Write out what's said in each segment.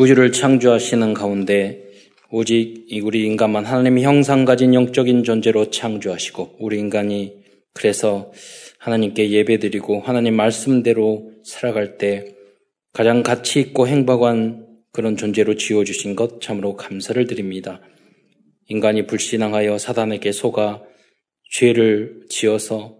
우주를 창조하시는 가운데 오직 우리 인간만 하나님의 형상 가진 영적인 존재로 창조하시고 우리 인간이 그래서 하나님께 예배드리고 하나님 말씀대로 살아갈 때 가장 가치 있고 행복한 그런 존재로 지어 주신 것 참으로 감사를 드립니다. 인간이 불신앙하여 사단에게 속아 죄를 지어서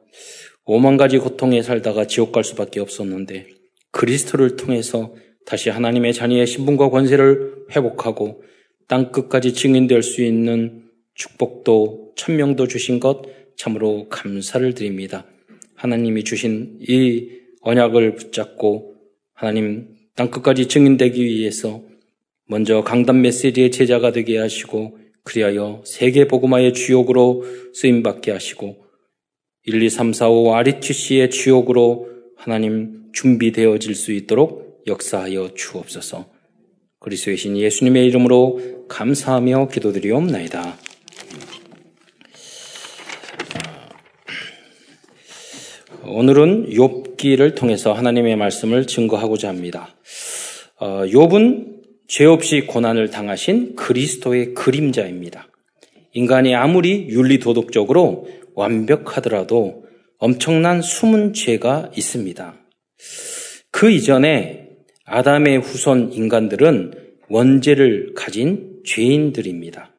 오만 가지 고통에 살다가 지옥 갈 수밖에 없었는데 그리스도를 통해서 다시 하나님의 자녀의 신분과 권세를 회복하고 땅 끝까지 증인될 수 있는 축복도 천명도 주신 것 참으로 감사를 드립니다. 하나님이 주신 이 언약을 붙잡고 하나님 땅 끝까지 증인되기 위해서 먼저 강단 메시지의 제자가 되게 하시고 그리하여 세계 복음화의 주역으로 쓰임 받게 하시고 1, 2, 3, 4, 5 RTC의 주역으로 하나님 준비되어질 수 있도록 역사하여 주옵소서. 그리스도의 신 예수님의 이름으로 감사하며 기도드리옵나이다. 오늘은 욥기를 통해서 하나님의 말씀을 증거하고자 합니다. 어, 욥은 죄 없이 고난을 당하신 그리스도의 그림자입니다. 인간이 아무리 윤리 도덕적으로 완벽하더라도 엄청난 숨은 죄가 있습니다. 그 이전에 아담의 후손 인간들은 원죄를 가진 죄인들입니다.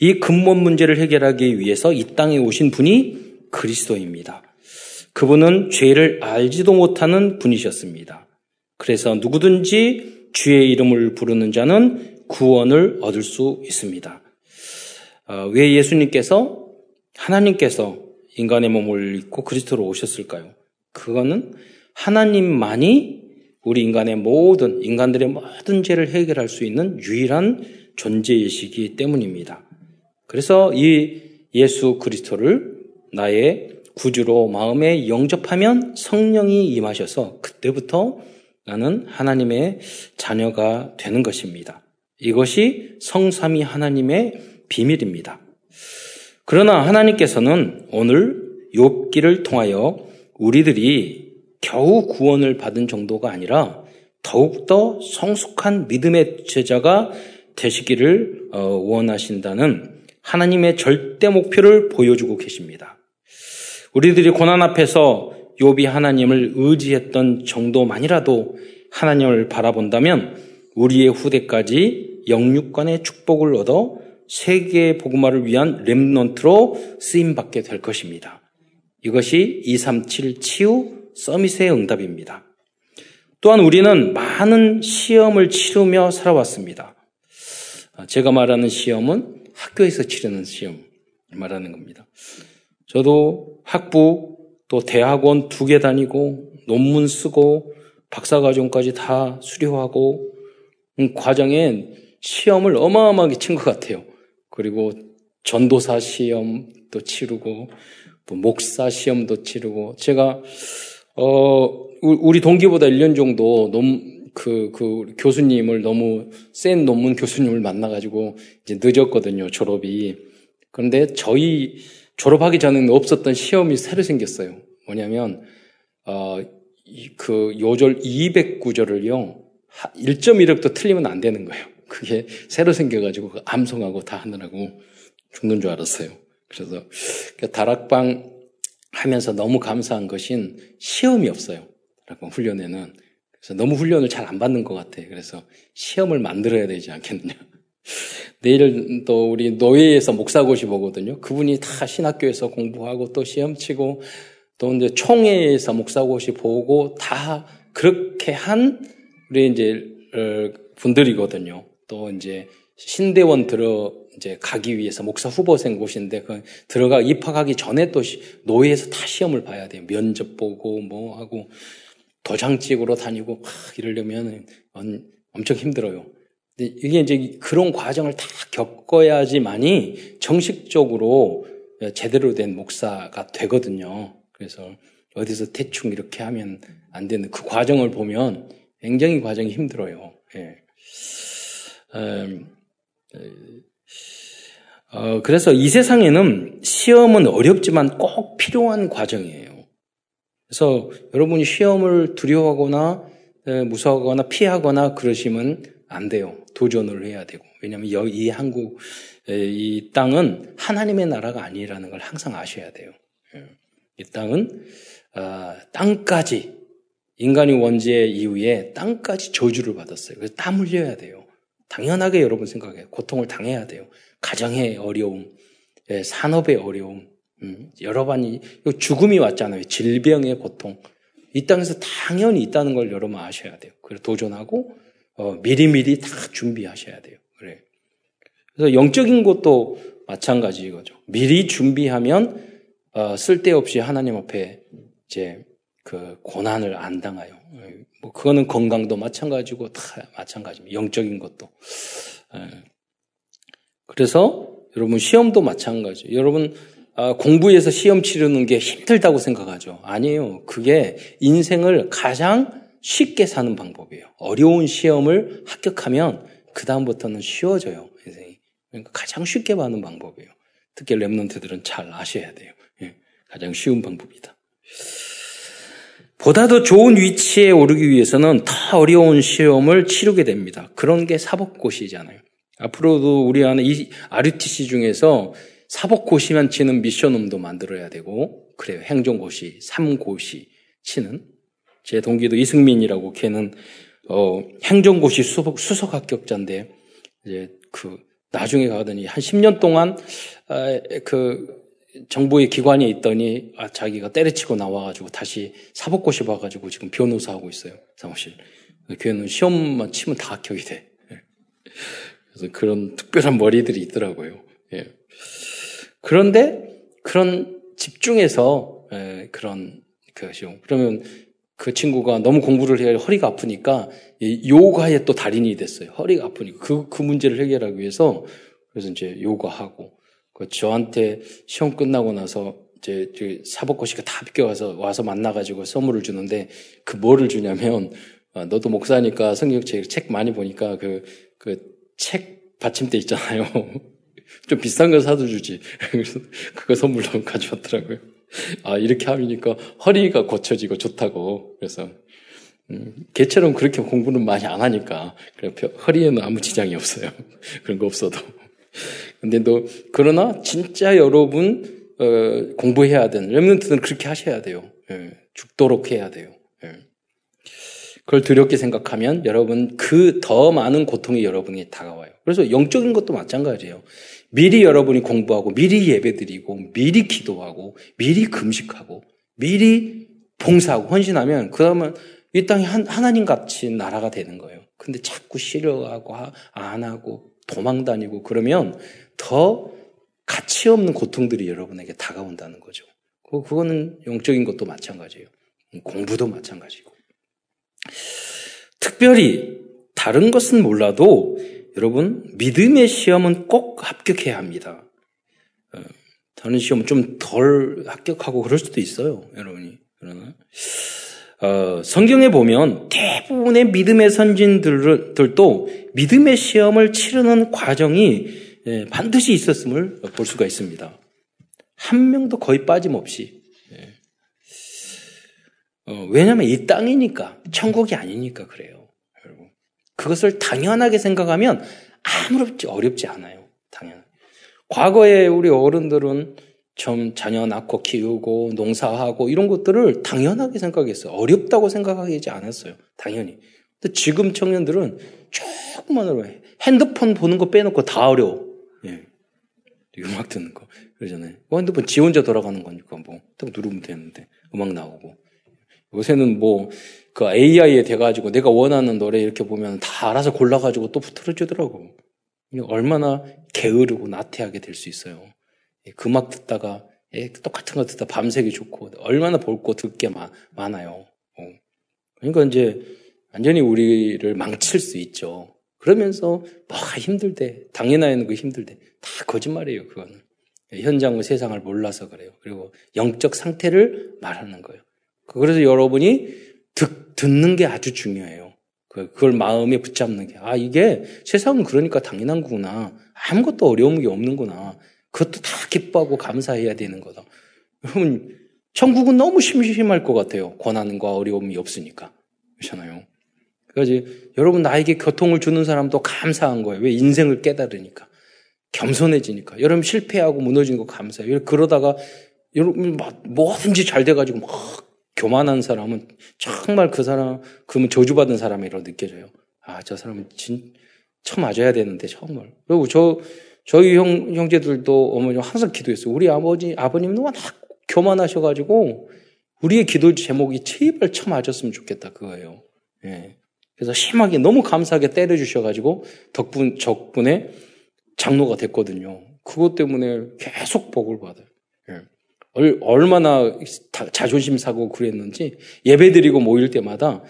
이 근본 문제를 해결하기 위해서 이 땅에 오신 분이 그리스도입니다. 그분은 죄를 알지도 못하는 분이셨습니다. 그래서 누구든지 주의 이름을 부르는 자는 구원을 얻을 수 있습니다. 어, 왜 예수님께서 하나님께서 인간의 몸을 입고 그리스도로 오셨을까요? 그거는 하나님만이 우리 인간의 모든 인간들의 모든 죄를 해결할 수 있는 유일한 존재이시기 때문입니다. 그래서 이 예수 그리스도를 나의 구주로 마음에 영접하면 성령이 임하셔서 그때부터 나는 하나님의 자녀가 되는 것입니다. 이것이 성삼이 하나님의 비밀입니다. 그러나 하나님께서는 오늘 욥기를 통하여 우리들이 겨우 구원을 받은 정도가 아니라 더욱더 성숙한 믿음의 제자가 되시기를 어, 원하신다는 하나님의 절대 목표를 보여주고 계십니다. 우리들이 고난 앞에서 욥이 하나님을 의지했던 정도만이라도 하나님을 바라본다면 우리의 후대까지 영육간의 축복을 얻어 세계 복음화를 위한 렘넌트로 쓰임 받게 될 것입니다. 이것이 237 치유 서밋의 응답입니다. 또한 우리는 많은 시험을 치르며 살아왔습니다. 제가 말하는 시험은 학교에서 치르는 시험 말하는 겁니다. 저도 학부 또 대학원 두 개 다니고 논문 쓰고 박사과정까지 다 수료하고 음, 과정에 시험을 어마어마하게 친 것 같아요. 그리고 전도사 시험도 치르고 또 목사 시험도 치르고 제가 어 우리 동기보다 1년 정도 논, 그, 그 교수님을 너무 센 논문 교수님을 만나가지고 이제 늦었거든요, 졸업이. 그런데 저희 졸업하기 전에는 없었던 시험이 새로 생겼어요. 뭐냐면, 어, 그 요절 209절을요, 1.1획도 틀리면 안 되는 거예요. 그게 새로 생겨가지고 그 암송하고 다 하느라고 죽는 줄 알았어요. 그래서 그 다락방 하면서 너무 감사한 것인 시험이 없어요. 다락방 훈련에는. 그래서 너무 훈련을 잘 안 받는 것 같아요. 그래서 시험을 만들어야 되지 않겠느냐. 내일 또 우리 노예에서 목사고시 보거든요. 그분이 다 신학교에서 공부하고 또 시험 치고 또 이제 총회에서 목사고시 보고 다 그렇게 한 우리 이제 어, 분들이거든요. 또 이제 신대원 들어 이제 가기 위해서 목사 후보생 곳인데 그 들어가 입학하기 전에 또 노예에서 다 시험을 봐야 돼요. 면접 보고 뭐 하고 도장 찍으러 다니고 막 이러려면 엄청 힘들어요. 이게 이제 그런 과정을 다 겪어야지만이 정식적으로 제대로 된 목사가 되거든요. 그래서 어디서 대충 이렇게 하면 안 되는 그 과정을 보면 굉장히 과정이 힘들어요. 예. 음, 어, 그래서 이 세상에는 시험은 어렵지만 꼭 필요한 과정이에요. 그래서 여러분이 시험을 두려워하거나 무서워하거나 피하거나 그러시면 안 돼요. 도전을 해야 되고. 왜냐하면 이 한국, 이 땅은 하나님의 나라가 아니라는 걸 항상 아셔야 돼요. 예. 이 땅은, 어, 땅까지, 인간이 원죄 이후에 땅까지 저주를 받았어요. 그래서 땀 흘려야 돼요. 당연하게 여러분 생각해요. 고통을 당해야 돼요. 가정의 어려움, 예, 산업의 어려움, 음, 여러 번이 죽음이 왔잖아요. 질병의 고통. 이 땅에서 당연히 있다는 걸 여러분 아셔야 돼요. 그래서 도전하고 어, 미리미리 다 준비하셔야 돼요. 그래. 그래서 영적인 것도 마찬가지거죠. 미리 준비하면 어, 쓸데없이 하나님 앞에 이제 그 고난을 안 당해요. 뭐 그거는 건강도 마찬가지고 다 마찬가지입니다. 영적인 것도. 예. 그래서 여러분 시험도 마찬가지. 여러분 아, 공부해서 시험 치르는 게 힘들다고 생각하죠. 아니에요. 그게 인생을 가장 쉽게 사는 방법이에요. 어려운 시험을 합격하면 그 다음부터는 쉬워져요. 인생이. 그러니까 가장 쉽게 받는 방법이에요. 특히 랩런트들은 잘 아셔야 돼요. 예, 가장 쉬운 방법이다. 보다 더 좋은 위치에 오르기 위해서는 더 어려운 시험을 치르게 됩니다. 그런 게 사법고시잖아요. 앞으로도 우리 안에 이 RUTC 중에서 사법고시만 치는 미션음도 만들어야 되고, 그래요. 행정고시, 삼고시 치는. 제 동기도 이승민이라고 걔는, 어, 행정고시 수석, 수석 합격자인데, 이제 그, 나중에 가더니 한 10년 동안, 아, 그, 정부의 기관에 있더니, 아, 자기가 때려치고 나와가지고 다시 사법고시 봐가지고 지금 변호사 하고 있어요. 사무실. 걔는 시험만 치면 다 합격이 돼. 예. 그래서 그런 특별한 머리들이 있더라고요. 예. 그런데 그런 집중해서 예, 그런 그죠. 그러면 그 친구가 너무 공부를 해야 허리가 아프니까 요가에 또 달인이 됐어요. 허리가 아프니까 그, 그 문제를 해결하기 위해서 그래서 이제 요가하고 그 저한테 시험 끝나고 나서 이제 사법고시가 다 비껴가서 와서 만나가지고 선물을 주는데 그 뭐를 주냐면 아, 너도 목사니까 성경책 책 많이 보니까 그 그 책 받침대 있잖아요. 좀 비싼 거 사도 주지. 그래서 그거 선물로 가져왔더라고요. 아, 이렇게 하니까 허리가 고쳐지고 좋다고. 그래서, 음, 개처럼 그렇게 공부는 많이 안 하니까. 그래, 허리에는 아무 지장이 없어요. 그런 거 없어도. 근데 너, 그러나 진짜 여러분, 어, 공부해야 되는, 렘런트는 그렇게 하셔야 돼요. 예, 죽도록 해야 돼요. 예. 그걸 두렵게 생각하면 여러분 그 더 많은 고통이 여러분에게 다가와요. 그래서 영적인 것도 마찬가지예요. 미리 여러분이 공부하고 미리 예배드리고 미리 기도하고 미리 금식하고 미리 봉사하고 헌신하면 그 다음은 이 땅이 하나님 같이 나라가 되는 거예요. 근데 자꾸 싫어하고 안 하고 도망 다니고 그러면 더 가치 없는 고통들이 여러분에게 다가온다는 거죠. 그거는 영적인 것도 마찬가지예요. 공부도 마찬가지고. 특별히 다른 것은 몰라도 여러분 믿음의 시험은 꼭 합격해야 합니다. 어, 다른 시험은 좀 덜 합격하고 그럴 수도 있어요, 여러분이. 그러나 어, 성경에 보면 대부분의 믿음의 선진들도 믿음의 시험을 치르는 과정이 예, 반드시 있었음을 볼 수가 있습니다. 한 명도 거의 빠짐없이 어, 왜냐하면 이 땅이니까 천국이 아니니까 그래요. 여러분 그것을 당연하게 생각하면 아무렇지 어렵지 않아요. 당연. 과거에 우리 어른들은 좀 자녀 낳고 키우고 농사하고 이런 것들을 당연하게 생각했어요. 어렵다고 생각하지 않았어요. 당연히. 근데 지금 청년들은 조금만 어려워. 핸드폰 보는 거 빼놓고 다 어려워. 예. 음악 듣는 거. 그러잖아요. 뭐 핸드폰 지 혼자 돌아가는 거니까 뭐, 딱 누르면 되는데. 음악 나오고. 요새는 뭐, 그 AI에 돼가지고 내가 원하는 노래 이렇게 보면 다 알아서 골라가지고 또 틀어주더라고. 얼마나 게으르고 나태하게 될 수 있어요. 그 음악 듣다가 예, 똑같은 거 듣다 밤새기 좋고 얼마나 볼 거 듣게 많아요. 어. 그러니까 이제 완전히 우리를 망칠 수 있죠. 그러면서 뭐가 힘들대. 당연하는 거 힘들대. 다 거짓말이에요, 그거는. 현장과 세상을 몰라서 그래요. 그리고 영적 상태를 말하는 거예요. 그래서 여러분이 듣, 듣는 게 아주 중요해요. 그, 그걸 마음에 붙잡는 게. 아, 이게 세상은 그러니까 당연한 거구나. 아무것도 어려운 게 없는구나. 그것도 다 기뻐하고 감사해야 되는 거다. 여러분, 천국은 너무 심심할 것 같아요. 고난과 어려움이 없으니까. 그렇잖아요. 그래서 여러분 나에게 교통을 주는 사람도 감사한 거예요. 왜 인생을 깨달으니까. 겸손해지니까. 여러분 실패하고 무너진 거 감사해요. 그러다가 여러분 뭐든지 잘 돼가지고 막 교만한 사람은 정말 그 사람, 그러면 저주받은 사람이라고 느껴져요. 아, 저 사람은 진, 처음 맞아야 되는데, 정말. 그리고 저, 저희 형, 형제들도 어머니 항상 기도했어요. 우리 아버지, 아버님은 워낙 교만하셔가지고, 우리의 기도 제목이 제발 처음 맞았으면 좋겠다, 그거예요. 예. 그래서 심하게 너무 감사하게 때려주셔가지고, 덕분, 적분에 장로가 됐거든요. 그것 때문에 계속 복을 받아요. 예. 얼마나 자존심 사고 그랬는지 예배 드리고 모일 때마다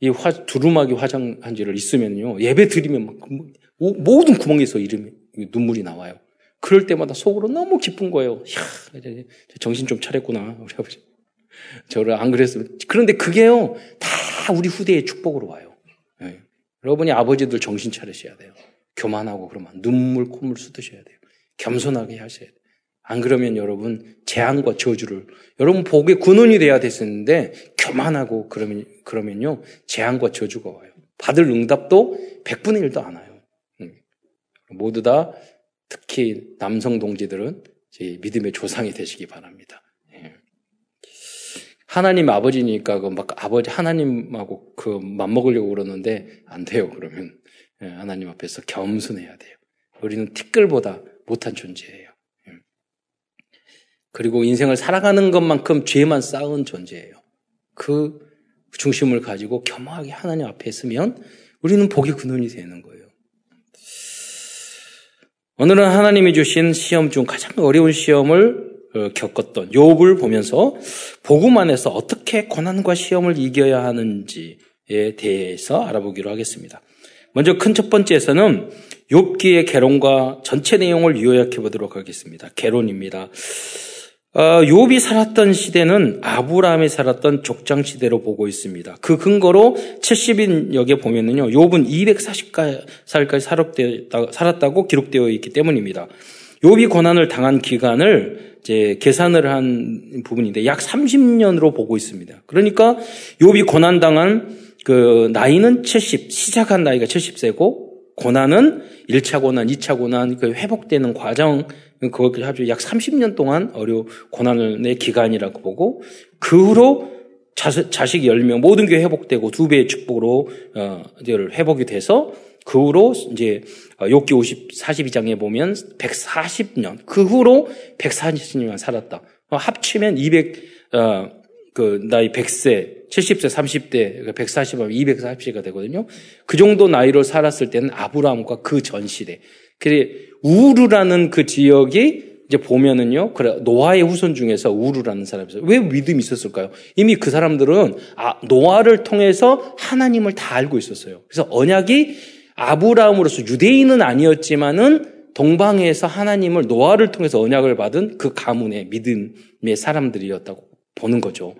이 화, 두루마기 화장한지를 있으면요. 예배 드리면 막 모든 구멍에서 이름이 눈물이 나와요. 그럴 때마다 속으로 너무 기쁜 거예요. 이야, 정신 좀 차렸구나, 우리 아버지. 저를 안 그랬으면. 그런데 그게요, 다 우리 후대의 축복으로 와요. 네. 여러분이 아버지들 정신 차리셔야 돼요. 교만하고 그러면 눈물, 콧물 쏟으셔야 돼요. 겸손하게 하셔야 돼요. 안 그러면 여러분 재앙과 저주를 여러분 복의 근원이 돼야 됐었는데 교만하고 그러면 그러면요 재앙과 저주가 와요. 받을 응답도 100분의 1도 안 와요. 음. 모두 다 특히 남성 동지들은 믿음의 조상이 되시기 바랍니다. 예. 하나님 아버지니까 그 막 아버지 하나님하고 그 맞먹으려고 그러는데 안 돼요. 그러면 예, 하나님 앞에서 겸손해야 돼요. 우리는 티끌보다 못한 존재예요. 그리고 인생을 살아가는 것만큼 죄만 쌓은 존재예요. 그 중심을 가지고 겸허하게 하나님 앞에 있으면 우리는 복의 근원이 되는 거예요. 오늘은 하나님이 주신 시험 중 가장 어려운 시험을 어, 겪었던 욥을 보면서 복음 안에서 어떻게 고난과 시험을 이겨야 하는지에 대해서 알아보기로 하겠습니다. 먼저 큰 첫 번째에서는 욥기의 개론과 전체 내용을 요약해 보도록 하겠습니다. 개론입니다. 어, 욥이 살았던 시대는 아브라함이 살았던 족장 시대로 보고 있습니다. 그 근거로 70인 역에 보면은요, 욥은 240살까지 살았다고 기록되어 있기 때문입니다. 욥이 고난을 당한 기간을 이제 계산을 한 부분인데 약 30년으로 보고 있습니다. 그러니까 욥이 고난 당한 그 나이는 70, 시작한 나이가 70세고 고난은 1차 고난, 2차 고난, 그 회복되는 과정 그걸 합쳐 약 30년 동안 어려 고난을 내 기간이라고 보고 그 후로 자식, 자식 10명 모든 게 회복되고 두 배의 축복으로 어, 회복이 돼서 그 후로 이제 욕기 50 42장에 보면 140년 그 후로 140년 살았다. 어, 합치면 200 어, 그 나이 100세, 70세, 30대, 140하면 240세가 되거든요. 그 정도 나이로 살았을 때는 아브라함과 그 전 시대. 그래 우르라는 그 지역이 이제 보면은요, 그래 노아의 후손 중에서 우르라는 사람이 있어요. 왜 믿음이 있었을까요? 이미 그 사람들은 아, 노아를 통해서 하나님을 다 알고 있었어요. 그래서 언약이 아브라함으로서 유대인은 아니었지만은 동방에서 하나님을 노아를 통해서 언약을 받은 그 가문의 믿음의 사람들이었다고 보는 거죠.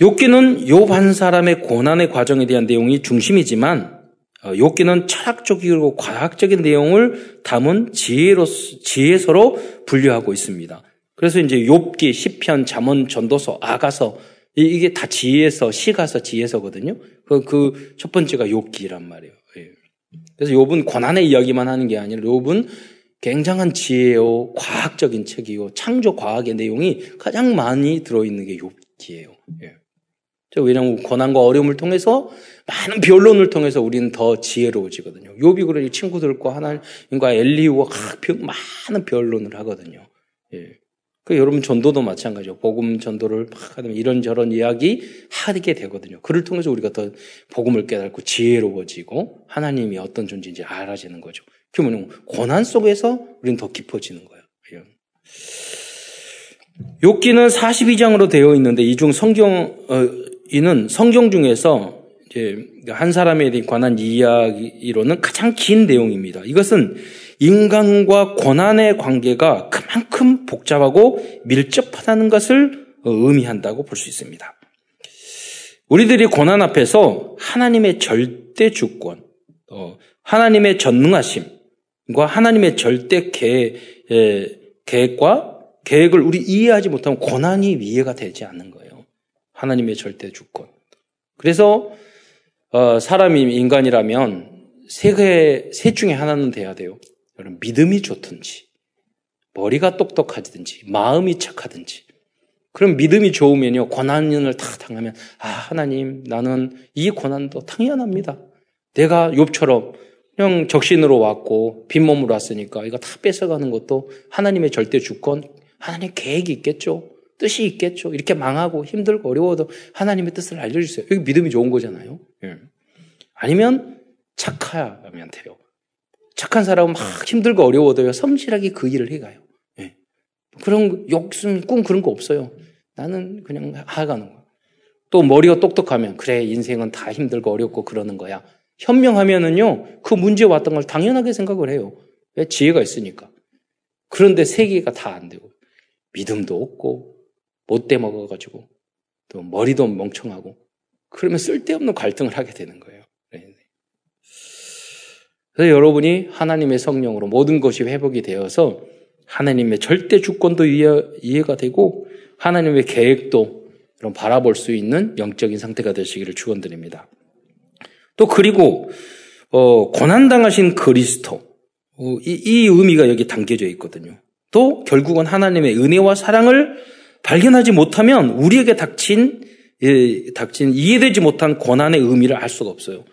욥기는 욥한 사람의 고난의 과정에 대한 내용이 중심이지만 어, 욥기는 철학적이고 과학적인 내용을 담은 지혜로 지혜서로 분류하고 있습니다. 그래서 이제 욥기, 시편, 잠언, 전도서, 아가서 이게 다 지혜서, 시가서, 지혜서거든요. 그첫 번째가 욥기란 말이에요. 예. 그래서 욥은 고난의 이야기만 하는 게 아니라 욥은 굉장한 지혜요, 과학적인 책이요, 창조 과학의 내용이 가장 많이 들어있는 게 욥기예요. 예. 왜냐하면 고난과 어려움을 통해서 많은 변론을 통해서 우리는 더 지혜로워지거든요. 요비 그러니 친구들과 하나님과 엘리우와 많은 변론을 하거든요. 예. 그 여러분 전도도 마찬가지죠. 복음 전도를 막 하면 이런저런 이야기 하게 되거든요. 그를 통해서 우리가 더 복음을 깨닫고 지혜로워지고 하나님이 어떤 존재인지 알아지는 거죠. 그러면 고난 속에서 우리는 더 깊어지는 거예요. 예. 욕기는 42장으로 되어 있는데 이 중 성경 어, 이는 성경 중에서 이제 한 사람에 관한 이야기로는 가장 긴 내용입니다. 이것은 인간과 고난의 관계가 그만큼 복잡하고 밀접하다는 것을 의미한다고 볼 수 있습니다. 우리들이 고난 앞에서 하나님의 절대 주권, 어, 하나님의 전능하심과 하나님의 절대 계획 과 계획을 우리 이해하지 못하면 고난이 이해가 되지 않는 거예요. 하나님의 절대 주권. 그래서 어, 사람이 인간이라면 세 개, 셋 중에 하나는 돼야 돼요. 여러분, 믿음이 좋든지, 머리가 똑똑하든지, 마음이 착하든지. 그럼 믿음이 좋으면요, 고난을 다 당하면, 아, 하나님, 나는 이 고난도 당연합니다. 내가 욥처럼 그냥 적신으로 왔고, 빈몸으로 왔으니까 이거 다 뺏어가는 것도 하나님의 절대 주권, 하나님 계획이 있겠죠. 뜻이 있겠죠. 이렇게 망하고 힘들고 어려워도 하나님의 뜻을 알려주세요. 여기 믿음이 좋은 거잖아요. 예. 아니면 착하면 돼요. 착한 사람은 막 힘들고 어려워도요, 섬실하게 그 일을 해가요. 예. 그런 욕심, 꿈 그런 거 없어요. 나는 그냥 하가는 거야. 또 머리가 똑똑하면, 그래, 인생은 다 힘들고 어렵고 그러는 거야. 현명하면은요, 그 문제 왔던 걸 당연하게 생각을 해요. 왜? 지혜가 있으니까. 그런데 세계가 다 안 되고, 믿음도 없고, 못돼 먹어가지고 또 머리도 멍청하고 그러면 쓸데없는 갈등을 하게 되는 거예요. 네, 네. 그래서 여러분이 하나님의 성령으로 모든 것이 회복이 되어서 하나님의 절대 주권도 이해, 가 되고 하나님의 계획도 여러분 바라볼 수 있는 영적인 상태가 되시기를 축원드립니다. 또 그리고 어, 고난 당하신 그리스도 어, 이, 이 의미가 여기 담겨져 있거든요. 또 결국은 하나님의 은혜와 사랑을 발견하지 못하면 우리에게 닥친 예, 닥친 이해되지 못한 고난의 의미를 알 수가 없어요.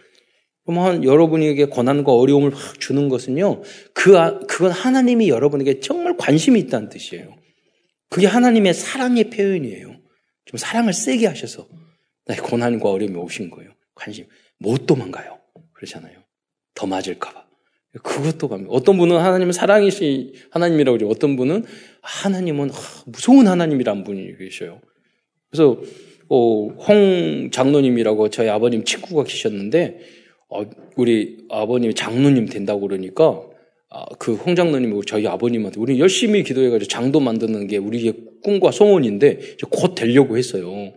그러면 여러분에게 고난과 어려움을 확 주는 것은요, 그, 아, 그건 하나님이 여러분에게 정말 관심이 있다는 뜻이에요. 그게 하나님의 사랑의 표현이에요. 좀 사랑을 세게 하셔서 고난과 어려움이 오신 거예요. 관심. 못 도망가요. 그렇잖아요. 더 맞을까봐. 그것도 갑니다. 어떤 분은 하나님은 사랑이시 하나님이라고 그러죠. 어떤 분은 하나님은 무서운 하나님이란 분이 계셔요. 그래서 어, 홍 장로님이라고 저희 아버님 친구가 계셨는데 어, 우리 아버님이 장로님 된다고 그러니까 아, 그홍 장로님이 저희 아버님한테 우리 열심히 기도해가지고 장도 만드는 게 우리의 꿈과 소원인데 곧 되려고 했어요.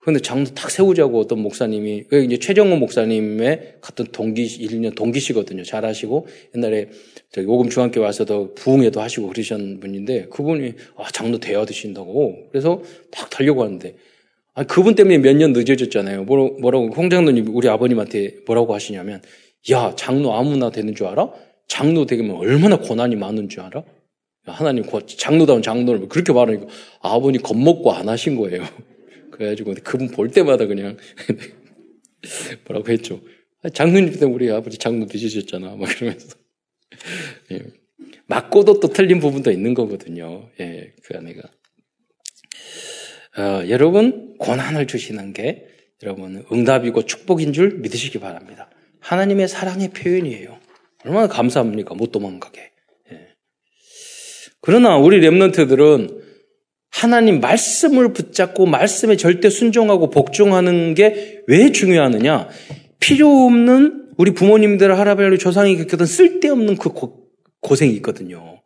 그런데 장도 탁 세우자고 어떤 목사님이, 이제 최정호 목사님의 같은 동기, 1년 동기시거든요. 잘하시고, 옛날에 저기 오금 중학교 와서도 부흥회도 하시고 그러신 분인데, 그분이, 아, 장도 되어 드신다고. 그래서 탁 달려고 하는데, 아, 그분 때문에 몇 년 늦어졌잖아요. 뭐라고, 뭐라고, 홍 장로님, 우리 아버님한테 뭐라고 하시냐면, 야, 장로 아무나 되는 줄 알아? 장로 되면 얼마나 고난이 많은 줄 알아? 하나님, 장로다운 장로를 그렇게 말하니까 아버님 겁먹고 안 하신 거예요. 그래가지고 그분 볼 때마다 그냥 뭐라고 했죠. 아, 장로님 때문에 우리 아버지 장로 되시셨잖아. 막 그러면서. 예. 맞고도 또 틀린 부분도 있는 거거든요. 예, 그 안에가. 어, 여러분, 고난을 주시는 게 여러분 응답이고 축복인 줄 믿으시기 바랍니다. 하나님의 사랑의 표현이에요. 얼마나 감사합니까? 못 도망가게. 예. 그러나 우리 랩런트들은 하나님 말씀을 붙잡고 말씀에 절대 순종하고 복종하는 게 왜 중요하느냐? 필요 없는 우리 부모님들, 할아버지, 조상이 겪었던 쓸데없는 그 고, 고생이 있거든요.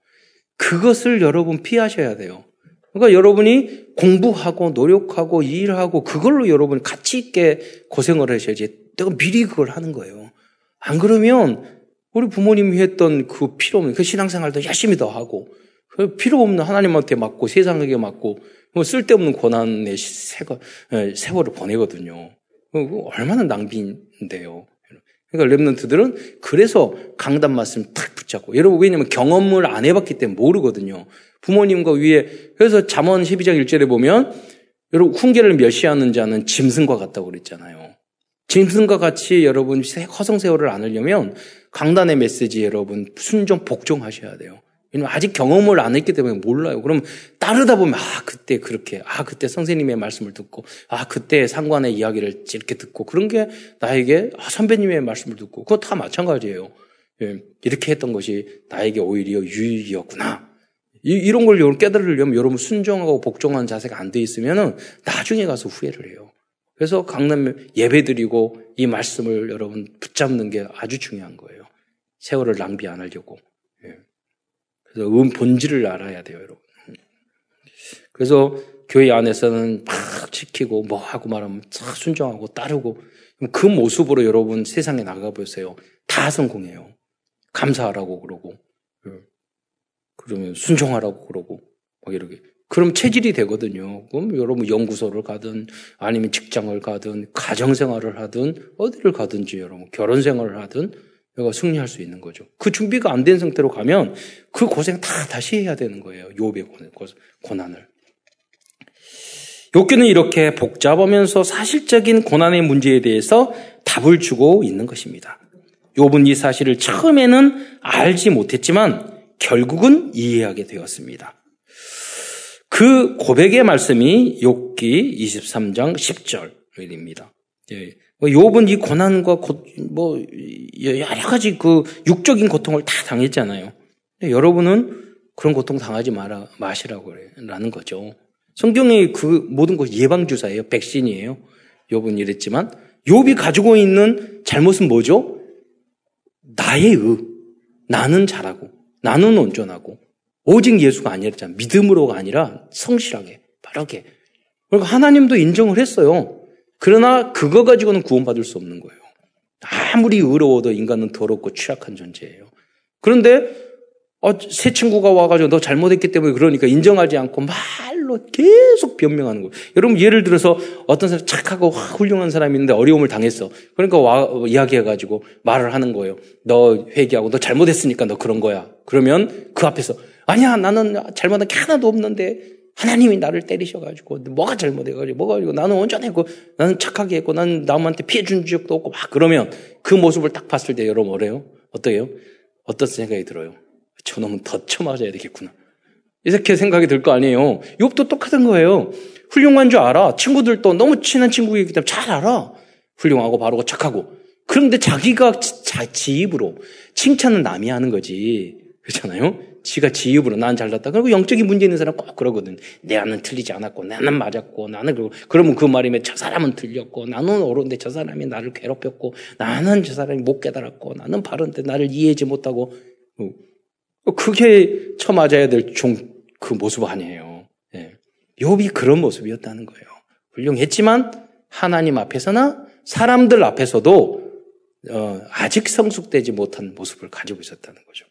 그것을 여러분 피하셔야 돼요. 그러니까 여러분이 공부하고 노력하고 일하고 그걸로 여러분 가치 있게 고생을 하셔야지. 내가 미리 그걸 하는 거예요. 안 그러면 우리 부모님이 했던 그 필요 없는 그 신앙생활도 열심히 더 하고 그 필요 없는 하나님한테 맞고 세상에게 맞고 뭐 쓸데없는 고난의 예, 세월을 보내거든요. 얼마나 낭비인데요. 그러니까 랩런트들은 그래서 강단 말씀 탁 붙잡고 여러분 왜냐면 경험을 안 해봤기 때문에 모르거든요. 부모님과 위에 그래서 잠언 12장 1절에 보면 여러분 훈계를 멸시하는 자는 짐승과 같다고 그랬잖아요. 짐승과 같이 여러분 허성세월을 안으려면 강단의 메시지 여러분 순종 복종하셔야 돼요. 왜냐면 아직 경험을 안 했기 때문에 몰라요. 그럼 따르다 보면, 아, 그때 그렇게, 아, 그때 선생님의 말씀을 듣고, 아, 그때 상관의 이야기를 이렇게 듣고, 그런 게 나에게, 아, 선배님의 말씀을 듣고, 그거 다 마찬가지예요. 예, 이렇게 했던 것이 나에게 오히려 유익이었구나. 이, 런걸 여러분 깨달으려면 여러분 순종하고 복종하는 자세가 안 돼 있으면은 나중에 가서 후회를 해요. 그래서 강남 예배 드리고 이 말씀을 여러분 붙잡는 게 아주 중요한 거예요. 세월을 낭비 안 하려고. 그래서 음 본질을 알아야 돼요, 여러분. 그래서 교회 안에서는 막 지키고 뭐 하고 말하면 쫙 순종하고 따르고 그 모습으로 여러분 세상에 나가 보세요. 다 성공해요. 감사하라고 그러고 예. 그러면 순종하라고 그러고 막 이렇게 그럼 체질이 되거든요. 그럼 여러분 연구소를 가든 아니면 직장을 가든 가정생활을 하든 어디를 가든지 여러분 결혼생활을 하든 내가 승리할 수 있는 거죠. 그 준비가 안 된 상태로 가면 그 고생 다 다시 해야 되는 거예요. 요배 고난을. 욥기는 이렇게 복잡하면서 사실적인 고난의 문제에 대해서 답을 주고 있는 것입니다. 욥은 이 사실을 처음에는 알지 못했지만 결국은 이해하게 되었습니다. 그 고백의 말씀이 욥기 23장 10절입니다. 예. 뭐 욥은 이 고난과 고, 뭐 여러 가지 그 육적인 고통을 다 당했잖아요. 여러분은 그런 고통 당하지 마라 마시라고 라는 거죠. 성경의 그 모든 것 예방 주사예요. 백신이에요. 욥은 이랬지만 욥이 가지고 있는 잘못은 뭐죠? 나의 의. 나는 잘하고 나는 온전하고 오직 예수가 아니었잖아. 믿음으로가 아니라 성실하게 바르게. 그리고 하나님도 인정을 했어요. 그러나 그거 가지고는 구원받을 수 없는 거예요. 아무리 의로워도 인간은 더럽고 취약한 존재예요. 그런데 어, 새 친구가 와가지고 너 잘못했기 때문에 그러니까 인정하지 않고 말로 계속 변명하는 거예요. 여러분 예를 들어서 어떤 사람 착하고 훌륭한 사람이 있는데 어려움을 당했어. 그러니까 와, 이야기해가지고 말을 하는 거예요. 너 회개하고 너 잘못했으니까 너 그런 거야. 그러면 그 앞에서 아니야 나는 잘못한 게 하나도 없는데 하나님이 나를 때리셔가지고 뭐가 잘못해가지고 뭐가 이고 나는 온전했고 나는 착하게 했고 나는 남한테 피해 준 적도 없고 막 그러면 그 모습을 딱 봤을 때 여러분 뭐래요? 어때요? 어떤 생각이 들어요? 저놈은 더 쳐 맞아야 되겠구나. 이렇게 생각이 들 거 아니에요. 욕도 똑같은 거예요. 훌륭한 줄 알아. 친구들도 너무 친한 친구이기 때문에 잘 알아. 훌륭하고 바르고 착하고. 그런데 자기가 자, 지 입으로 칭찬은 남이 하는 거지. 그렇잖아요? 지가 지 입으로 난 잘났다. 그리고 영적인 문제 있는 사람 꼭 그러거든. 내 안은 틀리지 않았고, 나는 맞았고, 나는 그러고, 그러면 그 말이면 저 사람은 틀렸고, 나는 옳은데 저 사람이 나를 괴롭혔고, 나는 저 사람이 못 깨달았고, 나는 바른데 나를 이해하지 못하고, 어, 그게 처맞아야 될 종, 그 모습 아니에요. 예. 욥이 그런 모습이었다는 거예요. 훌륭했지만, 하나님 앞에서나 사람들 앞에서도 어, 아직 성숙되지 못한 모습을 가지고 있었다는 거죠.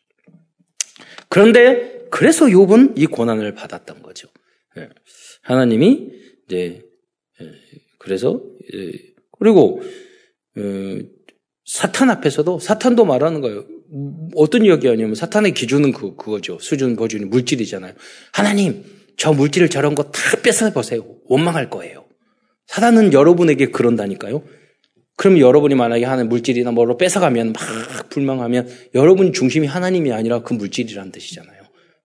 그런데 그래서 욥은 이 고난을 받았던 거죠. 예. 하나님이 이제 예, 그래서 예, 그리고 어, 사탄 앞에서도 사탄도 말하는 거예요. 어떤 이야기하냐면 사탄의 기준은 그 그거죠. 수준 거준이 물질이잖아요. 하나님 저 물질을 저런 거 다 뺏어 보세요. 원망할 거예요. 사탄은 여러분에게 그런다니까요. 그럼 여러분이 만약에 하는 물질이나 뭐로 뺏어가면 막 불망하면 여러분 중심이 하나님이 아니라 그 물질이라는 뜻이잖아요.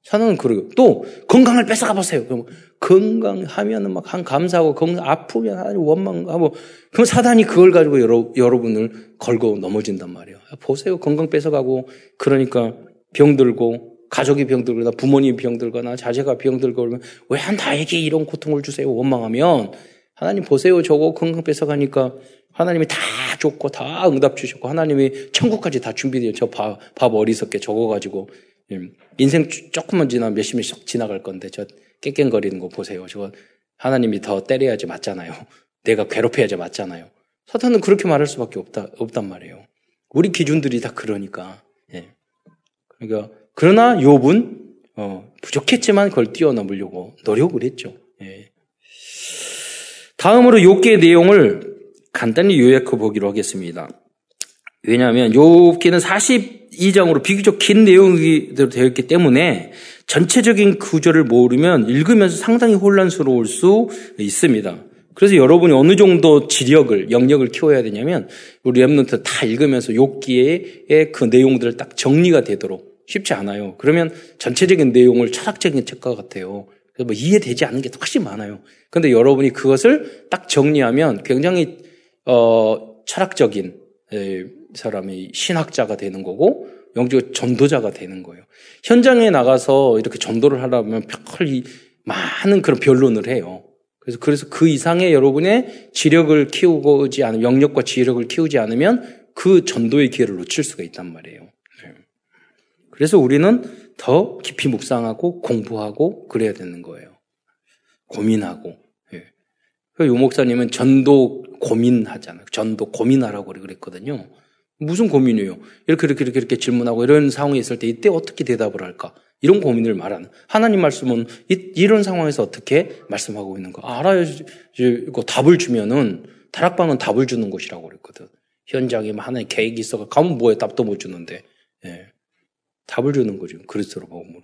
사단은 그러고 또 건강을 뺏어가 보세요. 그럼 건강하면은 막 한 감사하고 건강 아프면 하나님 원망하고 그럼 사단이 그걸 가지고 여러, 여러분을 걸고 넘어진단 말이에요. 보세요. 건강 뺏어가고 그러니까 병들고 가족이 병들거나 부모님이 병들거나 자제가 병들고 그러면 왜 나에게 이런 고통을 주세요? 원망하면 하나님 보세요. 저거 건강 뺏어가니까 하나님이 다 줬고 다 응답 주셨고 하나님이 천국까지 다 준비되어 저밥 밥 어리석게 적어가지고 음, 인생 조금만 지나 몇십 년씩 지나갈 건데 저 깽깽거리는 거 보세요. 저거 하나님이 더 때려야지 맞잖아요. 내가 괴롭혀야지 맞잖아요. 사탄은 그렇게 말할 수밖에 없다 없단 말이에요. 우리 기준들이 다 그러니까. 예. 그러니까 그러나 욥은 어, 부족했지만 그걸 뛰어넘으려고 노력을 했죠. 예. 다음으로 욥기의 내용을 간단히 요약해 보기로 하겠습니다. 왜냐하면 욥기는 42장으로 비교적 긴 내용이 되어 있기 때문에 전체적인 구조를 모르면 읽으면서 상당히 혼란스러울 수 있습니다. 그래서 여러분이 어느 정도 지력을, 영역을 키워야 되냐면 우리 랩런트 다 읽으면서 욥기의 그 내용들을 딱 정리가 되도록 쉽지 않아요. 그러면 전체적인 내용을 철학적인 책과 같아요. 그래서 뭐 이해되지 않는 게 훨씬 많아요. 그런데 여러분이 그것을 딱 정리하면 굉장히 어, 철학적인 사람이 신학자가 되는 거고 영적 전도자가 되는 거예요. 현장에 나가서 이렇게 전도를 하려면 별 많은 그런 변론을 해요. 그래서 그래서 그 이상의 여러분의 지력을 키우고지 않으면 영역과 지력을 키우지 않으면 그 전도의 기회를 놓칠 수가 있단 말이에요. 네. 그래서 우리는 더 깊이 묵상하고 공부하고 그래야 되는 거예요. 고민하고. 예. 요 목사님은 전도 고민하잖아요. 전도 고민하라고 그랬거든요. 무슨 고민이에요? 이렇게 이렇게 이렇게 이렇게 질문하고 이런 상황이 있을 때 이때 어떻게 대답을 할까? 이런 고민을 말하는 하나님 말씀은 이, 런 상황에서 어떻게 말씀하고 있는 거 알아야지. 답을 주면은 다락방은 답을 주는 곳이라고 그랬거든. 현장에 하나의 계획이 있어가 가면 뭐에 답도 못 주는데 예. 답을 주는 거죠. 그리스도로 복음으로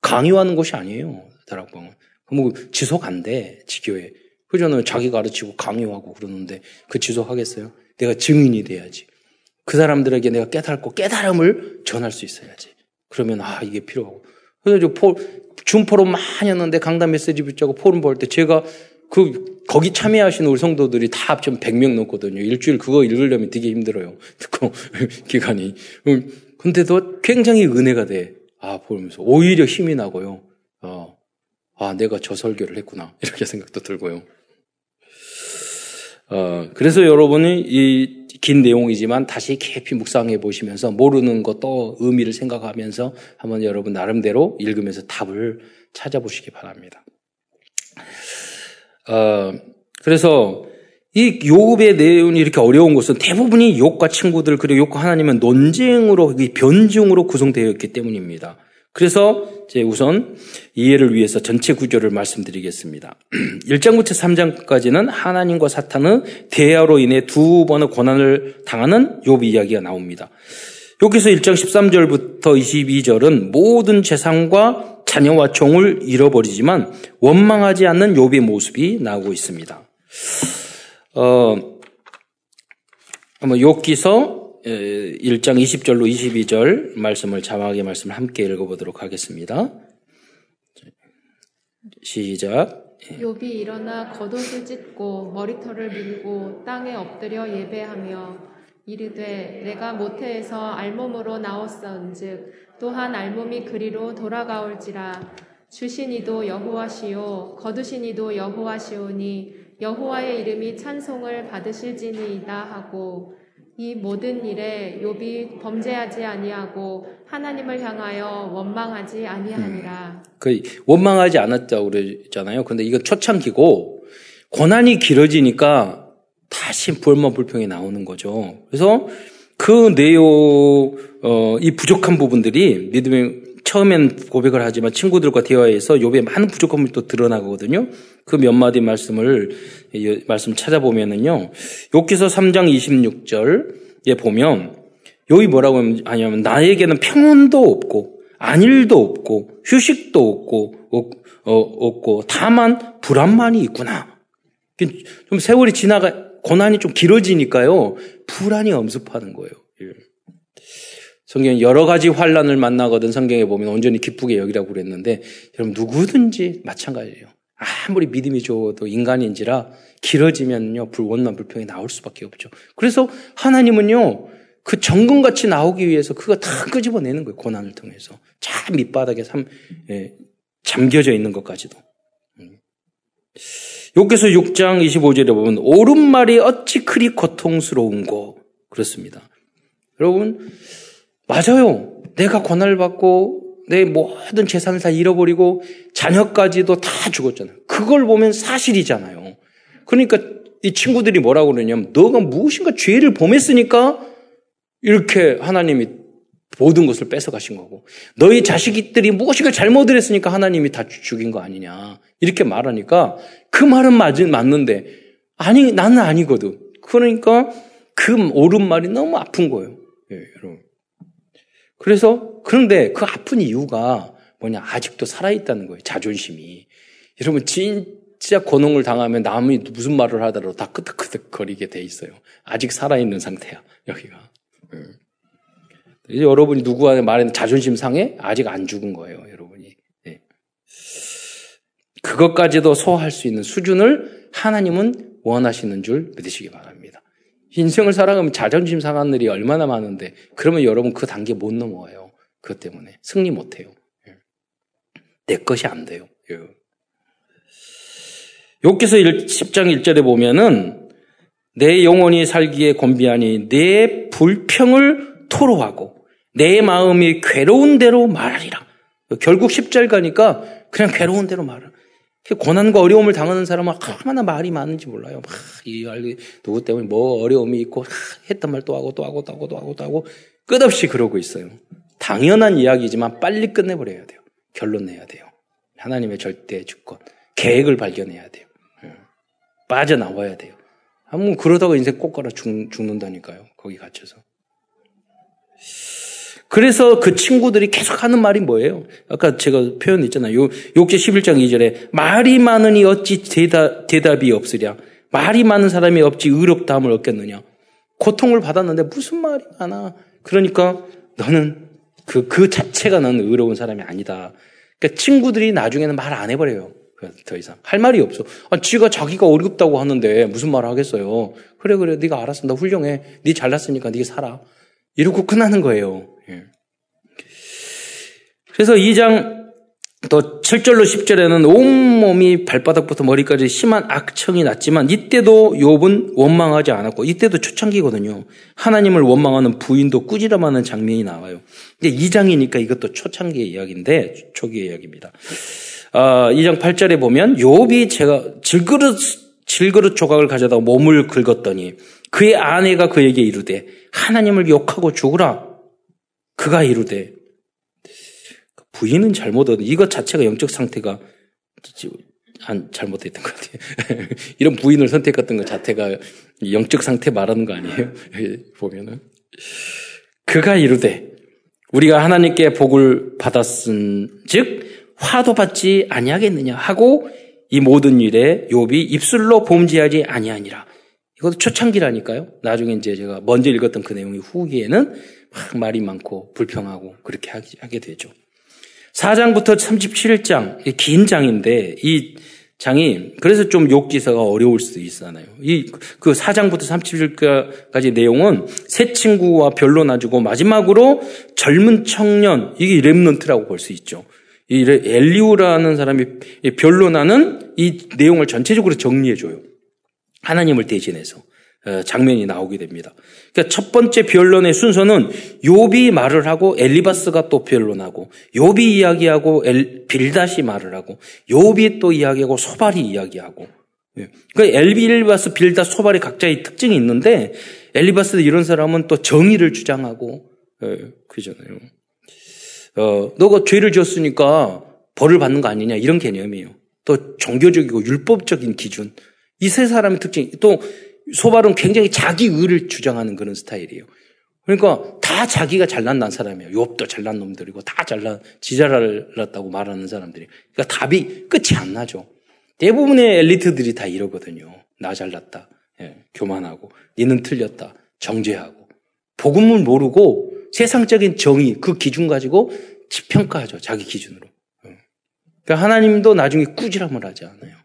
강요하는 곳이 아니에요. 다락방은 뭐 지속 안 돼. 지교에 그저는 자기 가르치고 강요하고 그러는데 그 지속하겠어요? 내가 증인이 돼야지. 그 사람들에게 내가 깨닫고 깨달음을 전할 수 있어야지. 그러면 아 이게 필요하고. 그래서 포, 준포로 많이 했는데 강단 메시지 붙자고 포럼 볼 때 제가 그 거기 참여하시는 우리 성도들이 다 합치면 100명 넘거든요. 일주일 그거 읽으려면 되게 힘들어요. 듣고 기간이. 음, 근데도 굉장히 은혜가 돼. 아 보면서 오히려 힘이 나고요. 어, 아 내가 저 설교를 했구나 이렇게 생각도 들고요. 어, 그래서 여러분이 이 긴 내용이지만 다시 깊이 묵상해 보시면서 모르는 것도 의미를 생각하면서 한번 여러분 나름대로 읽으면서 답을 찾아보시기 바랍니다. 어, 그래서 이 욥의 내용이 이렇게 어려운 것은 대부분이 욥과 친구들 그리고 욥과 하나님은 논쟁으로 변증으로 구성되어 있기 때문입니다. 그래서 이제 우선 이해를 위해서 전체 구조를 말씀드리겠습니다. 1장부터 3장까지는 하나님과 사탄의 대화로 인해 두 번의 고난을 당하는 욥 이야기가 나옵니다. 여기서 1장 13절부터 22절은 모든 재산과 자녀와 종을 잃어버리지만 원망하지 않는 욥의 모습이 나오고 있습니다. 어, 한번 욥기서 1장 20절로 22절 말씀을 자막의 말씀을 함께 읽어보도록 하겠습니다. 시작. 욥이 일어나 겉옷을 찢고 머리털을 밀고 땅에 엎드려 예배하며 이르되 내가 모태에서 알몸으로 나왔사온즉 또한 알몸이 그리로 돌아가올지라 주신 이도 여호와시요 거두신 이도 여호와시오니 여호와의 이름이 찬송을 받으실지니이다 하고 이 모든 일에 욥이 범죄하지 아니하고 하나님을 향하여 원망하지 아니하니라. 음, 그 원망하지 않았다고 그러잖아요. 근데 이건 초창기고 고난이 길어지니까 다시 불만 불평이 나오는 거죠. 그래서 그 내용 어, 이 부족한 부분들이 믿음의 처음엔 고백을 하지만 친구들과 대화에서 욥의 많은 부족함이 또 드러나거든요. 그 몇 마디 말씀을 말씀 찾아보면은요. 욥기서 3장 26절에 보면 욥이 뭐라고 하냐면 나에게는 평온도 없고 안일도 없고 휴식도 없고 어, 없고 다만 불안만이 있구나. 좀 세월이 지나가 고난이 좀 길어지니까요. 불안이 엄습하는 거예요. 예. 성경 여러 가지 환란을 만나거든 성경에 보면 온전히 기쁘게 여기라고 그랬는데 여러분 누구든지 마찬가지예요. 아무리 믿음이 좋아도 인간인지라 길어지면요 불원난 불평이 나올 수밖에 없죠. 그래서 하나님은요 그 정금같이 나오기 위해서 그거 다 끄집어내는 거예요 고난을 통해서 참 밑바닥에 삼, 예, 잠겨져 있는 것까지도. 음. 여기서 6장 25절에 보면 오른말이 어찌 그리 고통스러운고 그렇습니다. 여러분 맞아요. 내가 고난을 받고 내 모든 재산을 다 잃어버리고 자녀까지도 다 죽었잖아요. 그걸 보면 사실이잖아요. 그러니까 이 친구들이 뭐라고 그러냐면 너가 무엇인가 죄를 범했으니까 이렇게 하나님이 모든 것을 뺏어가신 거고 너희 자식들이 무엇인가 잘못을 했으니까 하나님이 다 죽인 거 아니냐 이렇게 말하니까 그 말은 맞은 맞는데 아니 나는 아니거든. 그러니까 그 옳은 말이 너무 아픈 거예요. 예, 여러분. 그래서 그런데 그 아픈 이유가 뭐냐 아직도 살아있다는 거예요. 자존심이. 여러분 진짜 고농을 당하면 남이 무슨 말을 하더라도 다 끄덕끄덕 거리게 돼 있어요. 아직 살아있는 상태야 여기가. 음. 이제 여러분이 누구한테 말하는 자존심 상해 아직 안 죽은 거예요, 여러분이. 네. 그것까지도 소화할 수 있는 수준을 하나님은 원하시는 줄 믿으시기 바랍니다. 인생을 살아가면 자존심 상한 일이 얼마나 많은데 그러면 여러분 그 단계 못 넘어와요. 그것 때문에 승리 못 해요. 예. 내 것이 안 돼요. 여기서 10장 1절에 보면은 내 영혼이 살기에 곤비하니 내 불평을 토로하고 내 마음이 괴로운 대로 말하리라. 결국 10절 가니까 그냥 괴로운 대로 말하 고난과 어려움을 당하는 사람은 얼마나 말이 많은지 몰라요. 막, 이, 누구 때문에 뭐 어려움이 있고, 했던 말 또 하고, 또 하고, 또 하고, 또 하고, 또 하고, 끝없이 그러고 있어요. 당연한 이야기지만 빨리 끝내버려야 돼요. 결론 내야 돼요. 하나님의 절대 주권, 계획을 발견해야 돼요. 예. 빠져나와야 돼요. 한번 그러다가 인생 꼭 가라 죽, 는다니까요 거기 갇혀서. 그래서 그 친구들이 계속 하는 말이 뭐예요? 아까 제가 표현 했잖아요. 욕제 11장 2절에 말이 많으니 어찌 대답, 대답이 없으랴. 말이 많은 사람이 없지 의롭다함을 얻겠느냐. 고통을 받았는데 무슨 말이 많아. 그러니까 너는 그, 그 자체가 너는 의로운 사람이 아니다. 그러니까 친구들이 나중에는 말 안 해버려요. 더 이상. 할 말이 없어. 아, 지가 자기가 어렵다고 하는데 무슨 말을 하겠어요. 그래, 그래. 네가 알았어. 나 훌륭해. 네 잘났으니까 네가 살아. 이러고 끝나는 거예요. 예. 그래서 2장 또 7절로 10절에는 온몸이 발바닥부터 머리까지 심한 악청이 났지만 이때도 욥은 원망하지 않았고 이때도 초창기거든요. 하나님을 원망하는 부인도 꾸지람하는 장면이 나와요. 이제 2장이니까 이것도 초창기의 이야기인데 초기의 이야기입니다. 아, 2장 8절에 보면 욥이 제가 질그릇 질그릇 조각을 가져다 몸을 긁었더니 그의 아내가 그에게 이르되 하나님을 욕하고 죽으라. 그가 이르되 부인은 잘못하든 이것 자체가 영적 상태가 안 잘못됐던 것 같아요. 이런 부인을 선택했던 것 자체가 영적 상태 말하는 거 아니에요? 보면은 그가 이르되 우리가 하나님께 복을 받았은즉 화도 받지 아니하겠느냐 하고 이 모든 일에 욥이 입술로 범죄하지 아니하니라. 이것도 초창기라니까요. 나중에 이제 제가 먼저 읽었던 그 내용이 후기에는 막 말이 많고 불평하고 그렇게 하게 되죠. 4장부터 37장, 긴 장인데, 이 장이, 그래서 좀 욕기서가 어려울 수도 있잖아요. 이, 그 4장부터 37장까지 내용은 새 친구와 변론해주고 마지막으로 젊은 청년, 이게 랩런트라고 볼 수 있죠. 이 엘리우라는 사람이 변론하는 이 내용을 전체적으로 정리해 줘요. 하나님을 대신해서. 어, 장면이 나오게 됩니다. 그러니까 첫 번째 변론의 순서는 요비 말을 하고 엘리바스가 또 변론하고 요비 이야기하고 엘, 빌다시 말을 하고 요비 또 이야기하고 소발이 이야기하고 예. 그러니까 엘비바스 빌다 소발이 각자의 특징이 있는데 엘리바스 이런 사람은 또 정의를 주장하고 예, 그잖아요. 어, 너가 죄를 지었으니까 벌을 받는 거 아니냐 이런 개념이에요. 또 종교적이고 율법적인 기준 이 세 사람의 특징 또 소발은 굉장히 자기 의를 주장하는 그런 스타일이에요. 그러니까 다 자기가 잘난 난 사람이에요. 욥도 잘난 놈들이고 다 잘난 지잘났다고 말하는 사람들이. 그러니까 답이 끝이 안 나죠. 대부분의 엘리트들이 다 이러거든요. 나 잘났다. 예, 교만하고 니는 틀렸다. 정죄하고 복음을 모르고 세상적인 정의 그 기준 가지고 평가하죠. 자기 기준으로. 예. 그러니까 하나님도 나중에 꾸지람을 하지 않아요.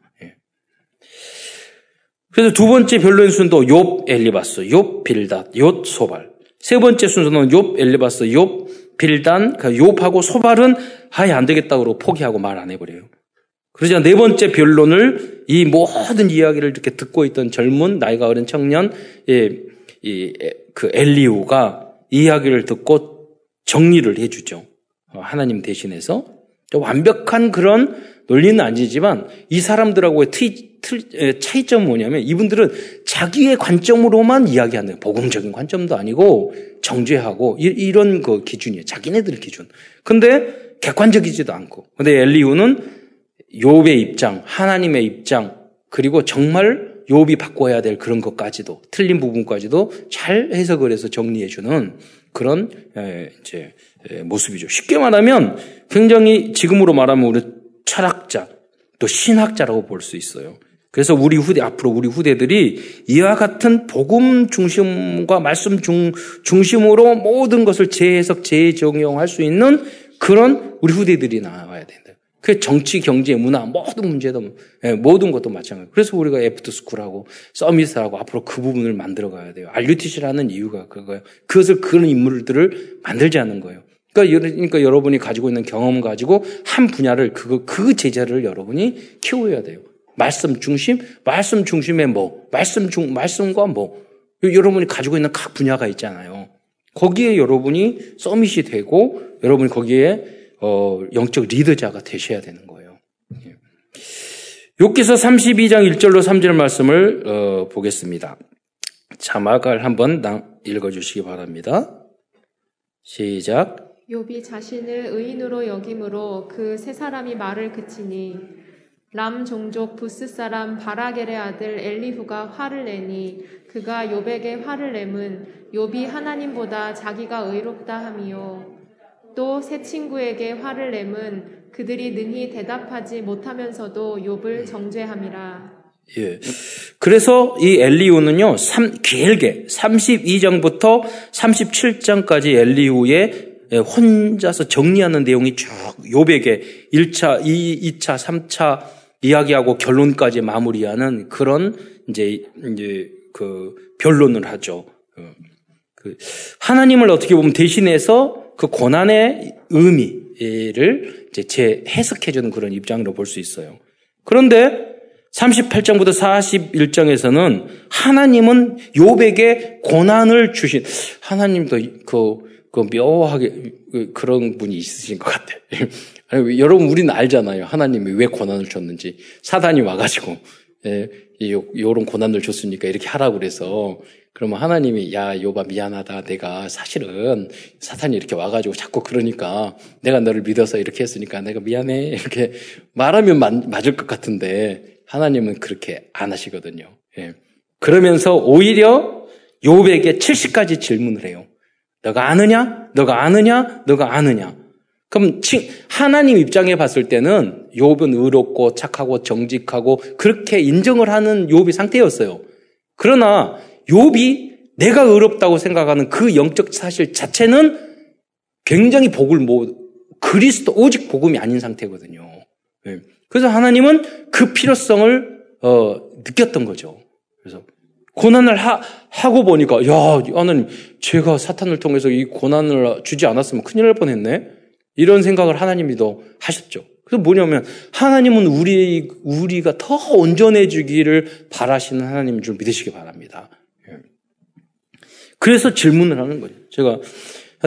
그래서 두 번째 변론 순도 욥 엘리바스, 욥 빌닷, 욥 소발. 세 번째 순서는 욥 엘리바스, 욥 빌단, 그 욥하고 소발은 아예 안 되겠다고 포기하고 말 안 해버려요. 그러자 네 번째 변론을 이 모든 이야기를 이렇게 듣고 있던 젊은 나이가 어린 청년, 예, 이, 그 엘리우가 이야기를 듣고 정리를 해주죠. 어, 하나님 대신해서 완벽한 그런 논리는 아니지만 이 사람들하고의 트, 트, 차이점은 뭐냐면 이분들은 자기의 관점으로만 이야기하는 복음적인 관점도 아니고 정죄하고 이, 런그 기준이에요. 자기네들 기준. 근데 객관적이지도 않고. 근데 엘리우는 욥의 입장, 하나님의 입장, 그리고 정말 욥이 바꿔야 될 그런 것까지도 틀린 부분까지도 잘 해석을 해서 정리해 주는 그런 이제 모습이죠. 쉽게 말하면 굉장히 지금으로 말하면 우리 철학자, 또 신학자라고 볼 수 있어요. 그래서 우리 후대, 앞으로 우리 후대들이 이와 같은 복음 중심과 말씀 중, 중심으로 모든 것을 재해석, 재적용할 수 있는 그런 우리 후대들이 나와야 된다. 그 정치, 경제, 문화, 모든 문제도, 예, 모든 것도 마찬가지. 그래서 우리가 after school하고 summit하고 앞으로 그 부분을 만들어 가야 돼요. RUTC라는 이유가 그거예요. 그것을 그런 인물들을 만들지 않는 거예요. 그러니까, 그러니까 여러분이 가지고 있는 경험 가지고 한 분야를 그거 그 제자를 여러분이 키워야 돼요. 말씀 중심, 말씀 중심에 뭐, 말씀 중 말씀과 뭐 여러분이 가지고 있는 각 분야가 있잖아요. 거기에 여러분이 서밋이 되고 여러분이 거기에 어, 영적 리더자가 되셔야 되는 거예요. 예. 욥기서 32장 1절로 3절 말씀을 어, 보겠습니다. 자막을 한번 읽어주시기 바랍니다. 시작. 욥이 자신을 의인으로 여김으로 그 세 사람이 말을 그치니 람 종족 부스 사람 바라겔의 아들 엘리후가 화를 내니 그가 욥에게 화를 내면 욥이 하나님보다 자기가 의롭다 함이요 또 새 친구에게 화를 내면 그들이 능히 대답하지 못하면서도 욥을 정죄함이라. 예. 그래서 이 엘리후는요, 3, 길게 32장부터 37장까지 엘리후의 혼자서 정리하는 내용이 쭉 욥에게 1차, 2, 2차, 3차 이야기하고 결론까지 마무리하는 그런 이제 이제 그 변론을 하죠. 어. 그 하나님을 어떻게 보면 대신해서 그 고난의 의미를 이제 재해석해 주는 그런 입장으로 볼 수 있어요. 그런데 38장부터 41장에서는 하나님은 욥에게 고난을 주신 하나님도 그, 그 묘하게 그 그런 분이 있으신 것 같아요. 아니, 여러분 우리는 알잖아요. 하나님이 왜 고난을 줬는지 사단이 와가지고 예, 요런 고난을 줬으니까 이렇게 하라고 그래서 그러면 하나님이 야 요바 미안하다 내가 사실은 사탄이 이렇게 와가지고 자꾸 그러니까 내가 너를 믿어서 이렇게 했으니까 내가 미안해 이렇게 말하면 맞을 것 같은데 하나님은 그렇게 안 하시거든요. 예. 그러면서 오히려 요백에 70가지 질문을 해요. 너가 아느냐? 너가 아느냐? 너가 아느냐? 그럼 하나님 입장에 봤을 때는 욥은 의롭고 착하고 정직하고 그렇게 인정을 하는 욥이 상태였어요. 그러나 욥이 내가 의롭다고 생각하는 그 영적 사실 자체는 굉장히 복을 뭐 그리스도 오직 복음이 아닌 상태거든요. 네. 그래서 하나님은 그 필요성을 어, 느꼈던 거죠. 고난을 하, 하고 보니까 야 하나님 제가 사탄을 통해서 이 고난을 주지 않았으면 큰일 날 뻔했네. 이런 생각을 하나님이도 하셨죠. 그래서 뭐냐면 하나님은 우리 우리가 더 온전해지기를 바라시는 하나님인 줄 믿으시기 바랍니다. 그래서 질문을 하는 거예요. 제가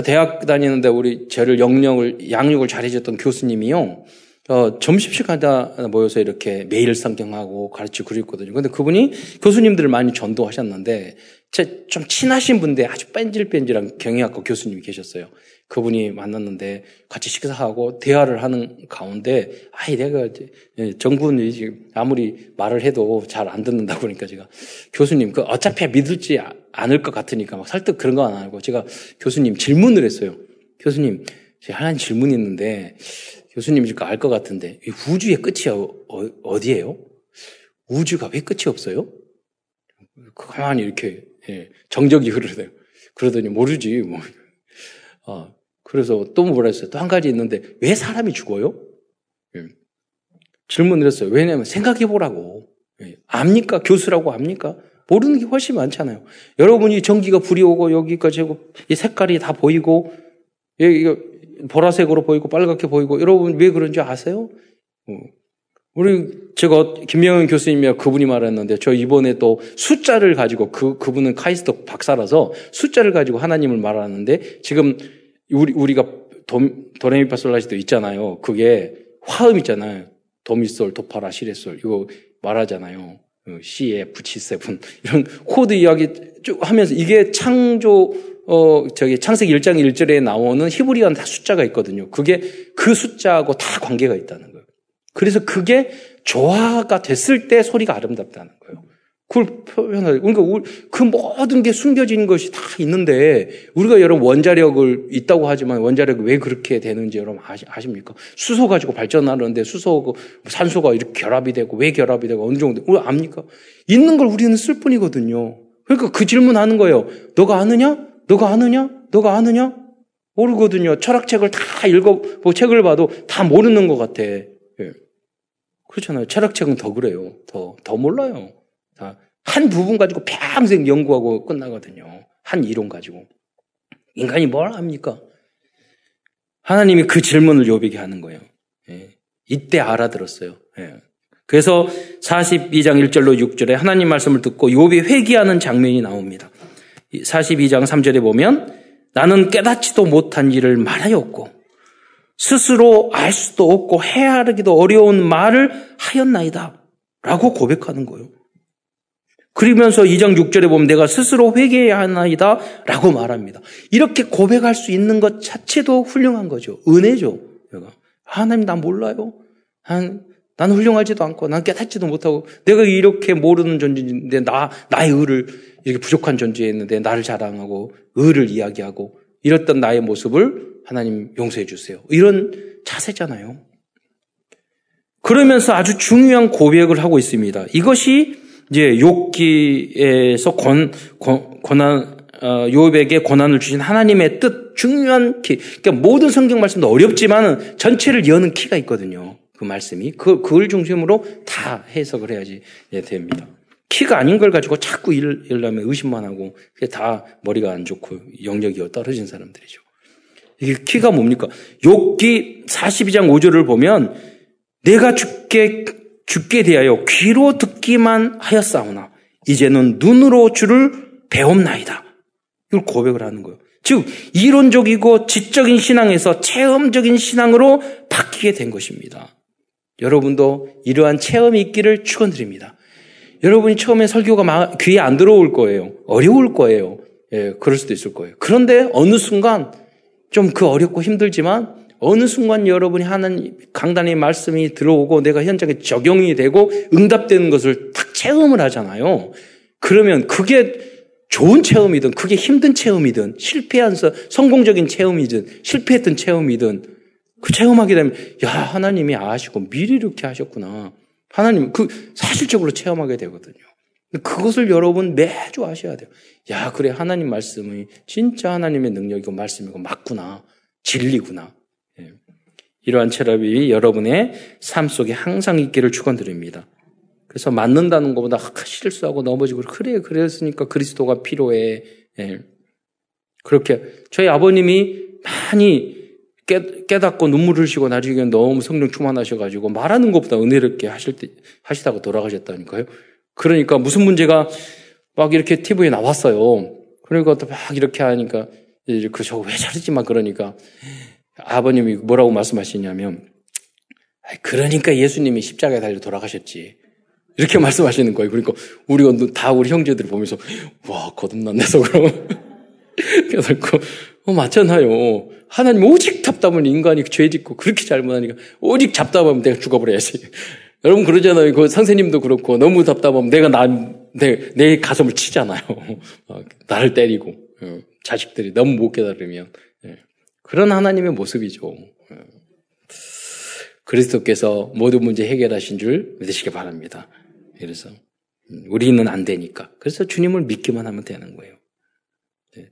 대학 다니는데 우리 저를 영역을 양육을 잘해줬던 교수님이요. 어, 점심시간다 모여서 이렇게 매일 성경하고 가르치고 그랬거든요. 근데 그분이 교수님들을 많이 전도하셨는데, 제 좀 친하신 분데 아주 뺀질뺀질한 경영학과 교수님이 계셨어요. 그분이 만났는데 같이 식사하고 대화를 하는 가운데 아이 내가 예, 정부는 아무리 말을 해도 잘 안 듣는다 그러니까 제가 교수님 그 어차피 믿을지 않을 것 같으니까 막 설득 그런 거 안 하고 제가 교수님 질문을 했어요. 교수님 제가 하나 질문이 있는데 교수님이니까 알 것 같은데 우주의 끝이 어, 디예요 우주가 왜 끝이 없어요? 가만히 이렇게 예, 정적이 흐르대요. 그러더니 모르지 뭐. 어, 그래서 또 뭐라 했어요? 또 한 가지 있는데 왜 사람이 죽어요? 예. 질문을 했어요. 왜냐하면 생각해 보라고. 예. 압니까? 교수라고 압니까? 모르는 게 훨씬 많잖아요. 여러분이 전기가 불이 오고 여기까지 하고 이 색깔이 다 보이고 이거 보라색으로 보이고 빨갛게 보이고 여러분 왜 그런지 아세요? 어. 우리 제가 김명현 교수님이 그분이 말했는데 저 이번에 또 숫자를 가지고 그 그분은 카이스트 박사라서 숫자를 가지고 하나님을 말하는데 지금 우리, 우리가 도, 도레미파솔라시도 있잖아요. 그게 화음 있잖아요. 도미솔, 도파라, 시레솔. 이거 말하잖아요. C, F, G7. 이런 코드 이야기 쭉 하면서 이게 창조, 어, 저기 창세기 1장 1절에 나오는 히브리어는 다 숫자가 있거든요. 그게 그 숫자하고 다 관계가 있다는 거예요. 그래서 그게 조화가 됐을 때 소리가 아름답다는 거예요. 그걸 표현하죠. 그러니까 그 모든 게 숨겨진 것이 다 있는데 우리가 여러분 원자력을 있다고 하지만 원자력이 왜 그렇게 되는지 여러분 아십니까? 수소 가지고 발전하는데 수소 산소가 이렇게 결합이 되고 왜 결합이 되고 어느 정도 우리 압니까? 있는 걸 우리는 쓸 뿐이거든요. 그러니까 그 질문하는 거예요. 너가 아느냐? 너가 아느냐? 너가 아느냐? 모르거든요. 철학책을 다 읽어 뭐 책을 봐도 다 모르는 것 같아. 예. 그렇잖아요. 철학책은 더 그래요. 더 더 몰라요. 한 부분 가지고 평생 연구하고 끝나거든요. 한 이론 가지고. 인간이 뭘 합니까? 하나님이 그 질문을 요비게 하는 거예요. 예. 이때 알아들었어요. 예. 그래서 42장 1절로 6절에 하나님 말씀을 듣고 요비 회개하는 장면이 나옵니다. 42장 3절에 보면 나는 깨닫지도 못한 일을 말하였고 스스로 알 수도 없고 헤아르기도 어려운 말을 하였나이다. 라고 고백하는 거예요. 그러면서 2장 6절에 보면 내가 스스로 회개해야 하나이다 라고 말합니다. 이렇게 고백할 수 있는 것 자체도 훌륭한 거죠. 은혜죠. 하나님 나 몰라요. 난, 난 훌륭하지도 않고 난 깨닫지도 못하고 내가 이렇게 모르는 존재인데 나, 나의 의를 이렇게 부족한 존재였는데 나를 자랑하고 의를 이야기하고 이랬던 나의 모습을 하나님 용서해 주세요. 이런 자세잖아요. 그러면서 아주 중요한 고백을 하고 있습니다. 이것이 이제 욕기에서 권, 권, 권한, 어, 요백에 권한을 주신 하나님의 뜻, 중요한 키. 그러니까 모든 성경 말씀도 어렵지만은 전체를 여는 키가 있거든요. 그 말씀이. 그, 그걸 중심으로 다 해석을 해야지 됩니다. 키가 아닌 걸 가지고 자꾸 일, 일려면 의심만 하고, 그게 다 머리가 안 좋고 영역이 떨어진 사람들이죠. 이게 키가 뭡니까? 욕기 42장 5절을 보면 내가 죽게 죽게 대하여 귀로 듣기만 하였사오나 이제는 눈으로 주를 배움나이다. 이걸 고백을 하는 거예요. 즉 이론적이고 지적인 신앙에서 체험적인 신앙으로 바뀌게 된 것입니다. 여러분도 이러한 체험이 있기를 축원드립니다. 여러분이 처음에 설교가 귀에 안 들어올 거예요. 어려울 거예요. 예, 그럴 수도 있을 거예요. 그런데 어느 순간 좀 그 어렵고 힘들지만 어느 순간 여러분이 하는 강단의 말씀이 들어오고 내가 현장에 적용이 되고 응답되는 것을 딱 체험을 하잖아요. 그러면 그게 좋은 체험이든 그게 힘든 체험이든 실패한 성공적인 체험이든 실패했던 체험이든 그 체험하게 되면 야 하나님이 아시고 미리 이렇게 하셨구나. 하나님 그 사실적으로 체험하게 되거든요. 그것을 여러분 매주 아셔야 돼요. 야 그래 하나님 말씀이 진짜 하나님의 능력이고 말씀이고 맞구나. 진리구나. 이러한 체험이 여러분의 삶 속에 항상 있기를 축원드립니다. 그래서 맞는다는 것보다 실수하고 넘어지고 그래 그랬으니까 그리스도가 필요해. 예. 그렇게 저희 아버님이 많이 깨, 깨닫고 눈물을 흘리고 나중에 너무 성령 충만하셔가지고 말하는 것보다 은혜롭게 하실 때 하시다가 돌아가셨다니까요. 그러니까 무슨 문제가 막 이렇게 TV에 나왔어요. 그러니까 또 막 이렇게 하니까 그 저거 왜 저러지 막 그러니까 아버님이 뭐라고 말씀하시냐면, 그러니까 예수님이 십자가에 달려 돌아가셨지. 이렇게 말씀하시는 거예요. 그러니까 우리가 다 우리 형제들이 보면서, 와, 거듭났네, 속으로. 그래서, 어, 맞잖아요. 하나님 오직 답답하면 인간이 죄 짓고 그렇게 잘못하니까 오직 답답하면 내가 죽어버려야지. 여러분 그러잖아요. 그 선생님도 그렇고 너무 답답하면 내가 나, 내, 내 가슴을 치잖아요. 어, 나를 때리고. 어, 자식들이 너무 못 깨달으면. 그런 하나님의 모습이죠. 그리스도께서 모든 문제 해결하신 줄 믿으시기 바랍니다. 그래서 음, 우리는 안 되니까. 그래서 주님을 믿기만 하면 되는 거예요. 네.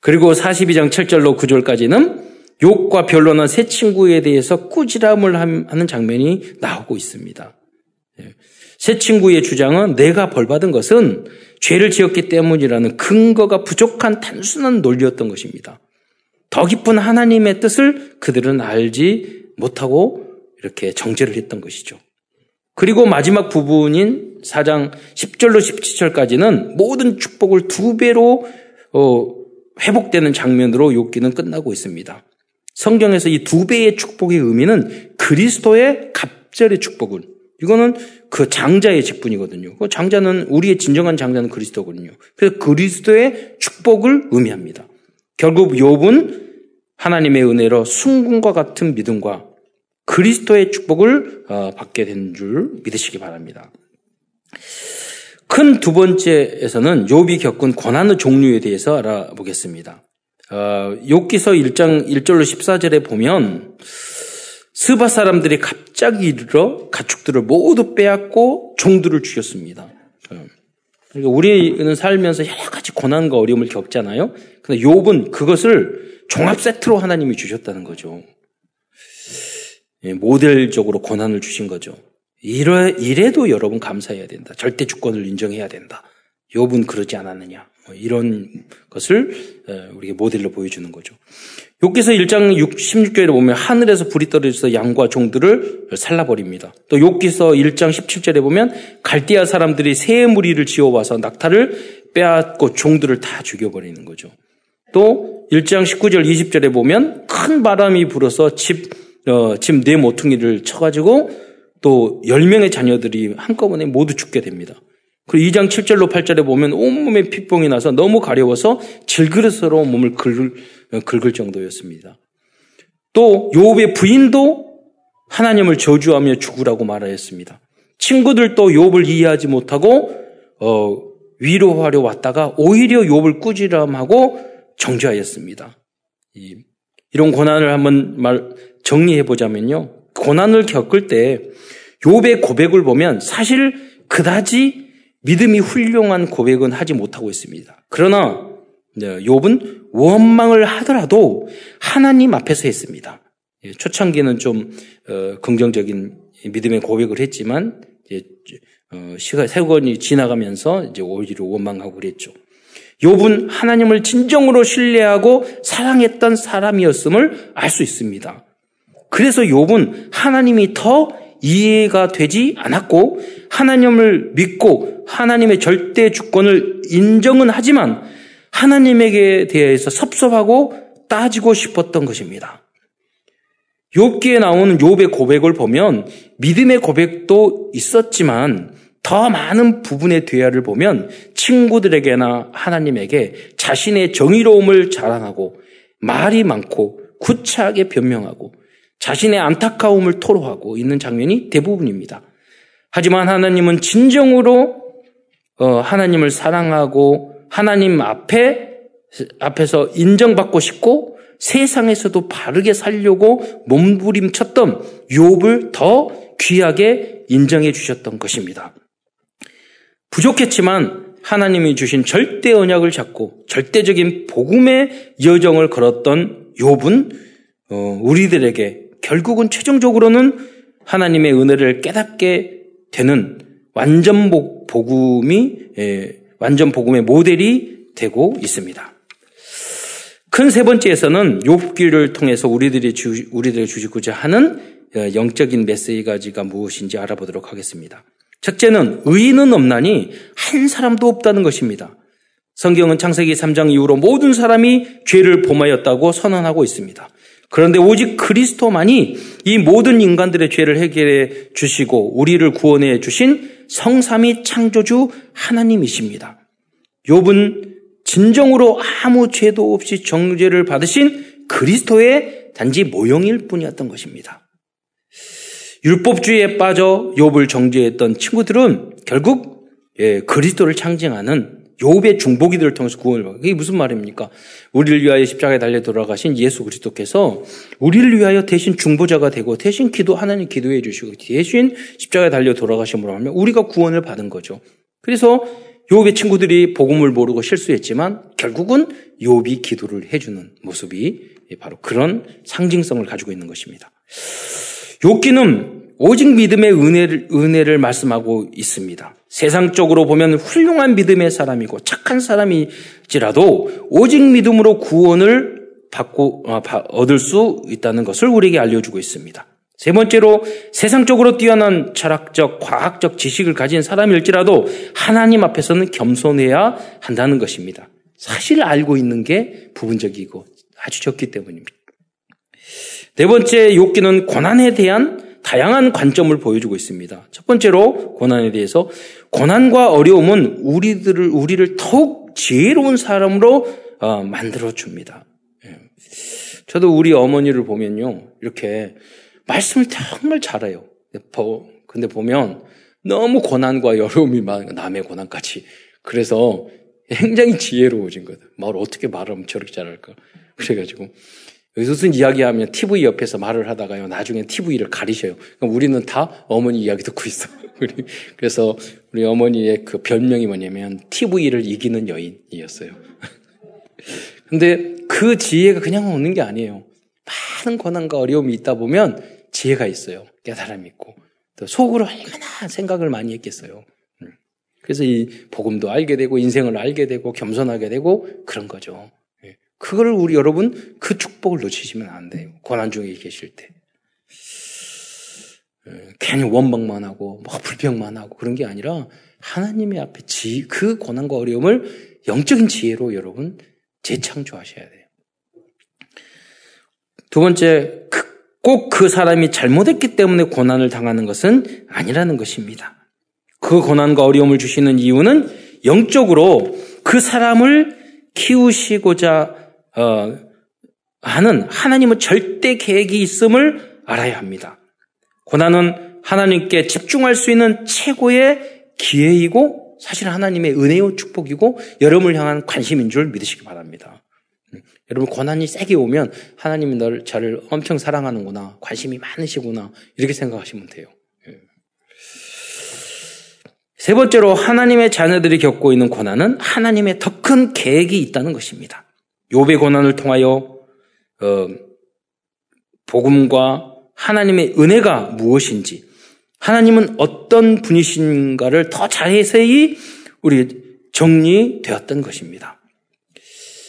그리고 42장 7절로 9절까지는 욕과 변론한 새 친구에 대해서 꾸지람을 하는 장면이 나오고 있습니다. 네. 새 친구의 주장은 내가 벌받은 것은 죄를 지었기 때문이라는 근거가 부족한 단순한 논리였던 것입니다. 더 깊은 하나님의 뜻을 그들은 알지 못하고 이렇게 정죄를 했던 것이죠. 그리고 마지막 부분인 4장 10절로 17절까지는 모든 축복을 두 배로 어, 회복되는 장면으로 욥기는 끝나고 있습니다. 성경에서 이 두 배의 축복의 의미는 그리스도의 갑절의 축복을 이거는 그 장자의 직분이거든요. 그 장자는 우리의 진정한 장자는 그리스도거든요. 그래서 그리스도의 축복을 의미합니다. 결국 욥은 하나님의 은혜로 순금과 같은 믿음과 그리스도의 축복을 어, 받게 된 줄 믿으시기 바랍니다. 큰 두 번째에서는 욥이 겪은 고난의 종류에 대해서 알아보겠습니다. 어, 욥기서 1장 1절로 14절에 보면 스바 사람들이 갑자기 이르러 가축들을 모두 빼앗고 종들을 죽였습니다. 어, 그러니까 우리는 살면서 여러 가지 고난과 어려움을 겪잖아요. 근데 욥은 그것을 종합 세트로 하나님이 주셨다는 거죠. 예, 모델적으로 고난을 주신 거죠. 이래, 이래도 여러분 감사해야 된다. 절대 주권을 인정해야 된다. 욥은 그러지 않았느냐. 뭐 이런 것을 우리에게 모델로 보여주는 거죠. 욥기서 1장 16절에 보면 하늘에서 불이 떨어져서 양과 종들을 살라버립니다. 또 욥기서 1장 17절에 보면 갈대아 사람들이 새 무리를 지어와서 낙타를 빼앗고 종들을 다 죽여버리는 거죠. 또 1장 19절 20절에 보면 큰 바람이 불어서 집, 어, 집네 모퉁이를 쳐가지고 또 10명의 자녀들이 한꺼번에 모두 죽게 됩니다. 그리고 2장 7절로 8절에 보면 온몸에 핏봉이 나서 너무 가려워서 질그릇으로 몸을 긁을, 긁을 정도였습니다. 또 요업의 부인도 하나님을 저주하며 죽으라고 말하였습니다. 친구들도 욥을 이해하지 못하고 어, 위로하려 왔다가 오히려 욥을 꾸지람하고 정죄하였습니다. 이, 이런 고난을 한번 말 정리해 보자면요. 고난을 겪을 때 욥의 고백을 보면 사실 그다지 믿음이 훌륭한 고백은 하지 못하고 있습니다. 그러나 네, 욥은 원망을 하더라도 하나님 앞에서 했습니다. 예, 초창기는 좀 어, 긍정적인 믿음의 고백을 했지만 어, 시가 세권이 지나가면서 이제 오히려 원망하고 그랬죠. 욥은 하나님을 진정으로 신뢰하고 사랑했던 사람이었음을 알 수 있습니다. 그래서 욥은 하나님이 더 이해가 되지 않았고 하나님을 믿고 하나님의 절대 주권을 인정은 하지만 하나님에게 대해서 섭섭하고 따지고 싶었던 것입니다. 욥기에 나오는 욥의 고백을 보면 믿음의 고백도 있었지만 더 많은 부분의 대화를 보면 친구들에게나 하나님에게 자신의 정의로움을 자랑하고 말이 많고 구차하게 변명하고 자신의 안타까움을 토로하고 있는 장면이 대부분입니다. 하지만 하나님은 진정으로 어, 하나님을 사랑하고 하나님 앞에 앞에서 인정받고 싶고 세상에서도 바르게 살려고 몸부림쳤던 욥을 더 귀하게 인정해 주셨던 것입니다. 부족했지만 하나님이 주신 절대 언약을 잡고 절대적인 복음의 여정을 걸었던 욥은 어, 우리들에게 결국은 최종적으로는 하나님의 은혜를 깨닫게 되는 완전 복음이 예, 완전 복음의 모델이 되고 있습니다. 큰 세 번째에서는 욥기를 통해서 우리들이 주, 우리들에게 주시고자 하는 어, 영적인 메시지가 무엇인지 알아보도록 하겠습니다. 첫째는 의인은 없나니 한 사람도 없다는 것입니다. 성경은 창세기 3장 이후로 모든 사람이 죄를 범하였다고 선언하고 있습니다. 그런데 오직 그리스도만이 이 모든 인간들의 죄를 해결해 주시고 우리를 구원해 주신 성삼위 창조주 하나님이십니다. 욥은 진정으로 아무 죄도 없이 정죄를 받으신 그리스도의 단지 모형일 뿐이었던 것입니다. 율법주의에 빠져 욥을 정죄했던 친구들은 결국 예, 그리스도를 상징하는 욥의 중보기들을 통해서 구원을 받고 그게 무슨 말입니까? 우리를 위하여 십자가에 달려 돌아가신 예수 그리스도께서 우리를 위하여 대신 중보자가 되고 대신 기도 하나님 기도해 주시고 대신 십자가에 달려 돌아가심으로 하면 우리가 구원을 받은 거죠. 그래서 욥의 친구들이 복음을 모르고 실수했지만 결국은 욥이 기도를 해주는 모습이 바로 그런 상징성을 가지고 있는 것입니다. 욥기는 오직 믿음의 은혜를, 은혜를 말씀하고 있습니다. 세상적으로 보면 훌륭한 믿음의 사람이고 착한 사람이지라도 오직 믿음으로 구원을 받고 어, 얻을 수 있다는 것을 우리에게 알려주고 있습니다. 세 번째로 세상적으로 뛰어난 철학적, 과학적 지식을 가진 사람일지라도 하나님 앞에서는 겸손해야 한다는 것입니다. 사실 알고 있는 게 부분적이고 아주 적기 때문입니다. 네 번째 욕기는 고난에 대한 다양한 관점을 보여주고 있습니다. 첫 번째로 고난에 대해서 고난과 어려움은 우리들을 우리를 더욱 지혜로운 사람으로 어, 만들어 줍니다. 예. 저도 우리 어머니를 보면요 이렇게 말씀을 정말 잘해요. 근데 보면 너무 고난과 어려움이 많은 남의 고난까지 그래서 굉장히 지혜로워진 거다. 말 어떻게 말하면 저렇게 잘할까? 그래가지고 무슨 이야기하면 TV 옆에서 말을 하다가요. 나중에 TV를 가리셔요. 그럼 우리는 다 어머니 이야기 듣고 있어. 그래서 우리 어머니의 그 별명이 뭐냐면 TV를 이기는 여인이었어요. 근데 그 지혜가 그냥 오는 게 아니에요. 많은 고난과 어려움이 있다 보면 지혜가 있어요. 깨달음이 있고. 또 속으로 얼마나 생각을 많이 했겠어요. 음. 그래서 이 복음도 알게 되고 인생을 알게 되고 겸손하게 되고 그런 거죠. 그걸 우리 여러분 그 축복을 놓치시면 안 돼요. 고난 중에 계실 때. 예, 괜히 원망만 하고 뭐 불평만 하고 그런 게 아니라 하나님의 앞에 지, 그 고난과 어려움을 영적인 지혜로 여러분 재창조하셔야 돼요. 두 번째, 그꼭그 사람이 잘못했기 때문에 고난을 당하는 것은 아니라는 것입니다. 그 고난과 어려움을 주시는 이유는 영적으로 그 사람을 키우시고자 어, 하는 하나님은 절대 계획이 있음을 알아야 합니다. 고난은 하나님께 집중할 수 있는 최고의 기회이고 사실 하나님의 은혜요 축복이고 여러분을 향한 관심인 줄 믿으시기 바랍니다. 음, 여러분 고난이 세게 오면 하나님이 너를 저를 엄청 사랑하는구나 관심이 많으시구나 이렇게 생각하시면 돼요. 예. 세 번째로 하나님의 자녀들이 겪고 있는 고난은 하나님의 더 큰 계획이 있다는 것입니다. 요배 고난을 통하여 어, 복음과 하나님의 은혜가 무엇인지 하나님은 어떤 분이신가를 더 자세히 우리 정리되었던 것입니다.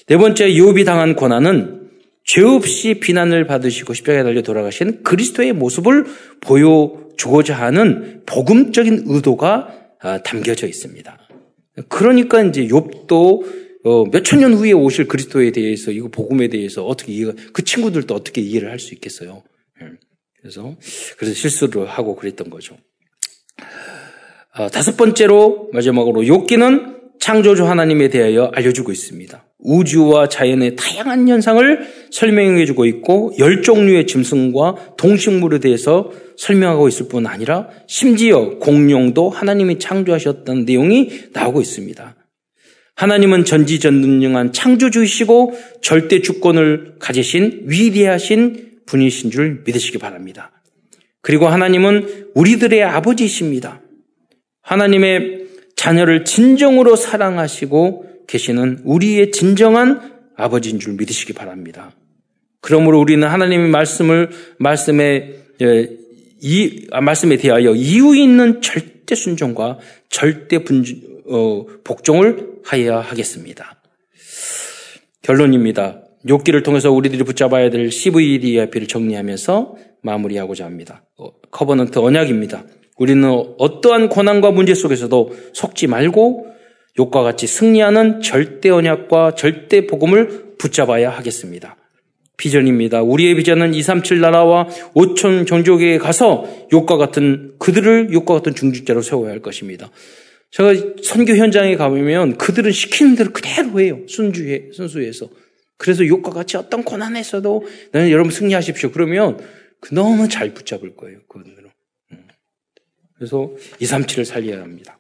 네 번째 요비 당한 고난은 죄 없이 비난을 받으시고 십자가에 달려 돌아가신 그리스도의 모습을 보여주고자 하는 복음적인 의도가 아, 담겨져 있습니다. 그러니까 이제 욥도 어, 몇천 년 후에 오실 그리스도에 대해서 이거 복음에 대해서 어떻게 이해가 그 친구들도 어떻게 이해를 할 수 있겠어요. 예. 그래서 그래서 실수를 하고 그랬던 거죠. 어, 다섯 번째로 마지막으로 욥기는 창조주 하나님에 대하여 알려주고 있습니다. 우주와 자연의 다양한 현상을 설명해주고 있고 열 종류의 짐승과 동식물에 대해서 설명하고 있을 뿐 아니라 심지어 공룡도 하나님이 창조하셨다는 내용이 나오고 있습니다. 하나님은 전지전능한 창조주이시고 절대 주권을 가지신 위대하신 분이신 줄 믿으시기 바랍니다. 그리고 하나님은 우리들의 아버지이십니다. 하나님의 자녀를 진정으로 사랑하시고 계시는 우리의 진정한 아버지인 줄 믿으시기 바랍니다. 그러므로 우리는 하나님의 말씀을 말씀에 예, 이 아, 말씀에 대하여 이유 있는 절대 순종과 절대 분, 어, 복종을 하여야 하겠습니다. 결론입니다. 욥기를 통해서 우리들이 붙잡아야 될 CVDIP를 정리하면서 마무리하고자 합니다. 어, covenant 언약입니다. 우리는 어떠한 고난과 문제 속에서도 속지 말고 욥과 같이 승리하는 절대 언약과 절대 복음을 붙잡아야 하겠습니다. 비전입니다. 우리의 비전은 237 나라와 5천 종족에 가서 욕과 같은 그들을 욕과 같은 중직자로 세워야 할 것입니다. 제가 선교 현장에 가보면 그들은 시키는 대로 그대로 해요. 순주해, 순수해서. 그래서 욕과 같이 어떤 고난에서도 나는 여러분 승리하십시오. 그러면 그 너무 잘 붙잡을 거예요. 그분들은. 음. 그래서 237을 살려야 합니다.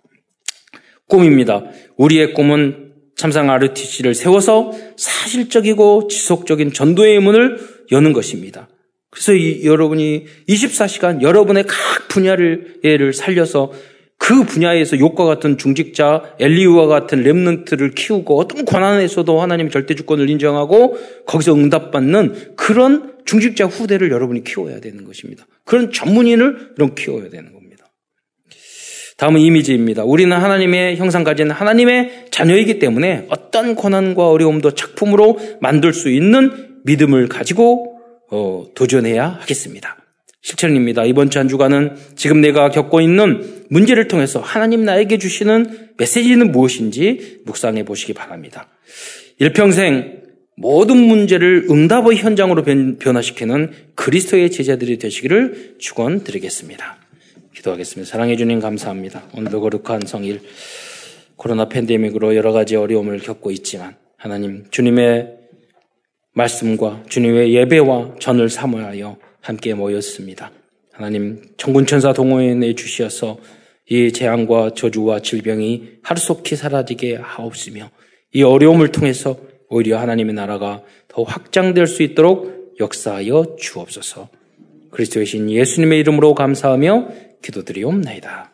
꿈입니다. 우리의 꿈은 참상 RTC를 세워서 사실적이고 지속적인 전도의 문을 여는 것입니다. 그래서 이, 여러분이 24시간 여러분의 각 분야를 살려서 그 분야에서 욕과 같은 중직자 엘리우와 같은 렘넌트를 키우고 어떤 고난에서도 하나님의 절대 주권을 인정하고 거기서 응답받는 그런 중직자 후대를 여러분이 키워야 되는 것입니다. 그런 전문인을 여러분 키워야 되는 겁니다. 다음은 이미지입니다. 우리는 하나님의 형상 가진 하나님의 자녀이기 때문에 어떤 고난과 어려움도 작품으로 만들 수 있는 믿음을 가지고 어, 도전해야 하겠습니다. 실천입니다. 이번 주 한 주간은 지금 내가 겪고 있는 문제를 통해서 하나님 나에게 주시는 메시지는 무엇인지 묵상해 보시기 바랍니다. 일평생 모든 문제를 응답의 현장으로 변화시키는 그리스도의 제자들이 되시기를 축원드리겠습니다. 기도하겠습니다. 사랑해 주님 감사합니다. 오늘도 거룩한 성일 코로나 팬데믹으로 여러 가지 어려움을 겪고 있지만 하나님 주님의 말씀과 주님의 예배와 전을 사모하여 함께 모였습니다. 하나님 천군천사 동호인에 주시어서 이 재앙과 저주와 질병이 하루속히 사라지게 하옵시며 이 어려움을 통해서 오히려 하나님의 나라가 더 확장될 수 있도록 역사하여 주옵소서. 그리스도의 신 예수님의 이름으로 감사하며 기도드리옵나이다.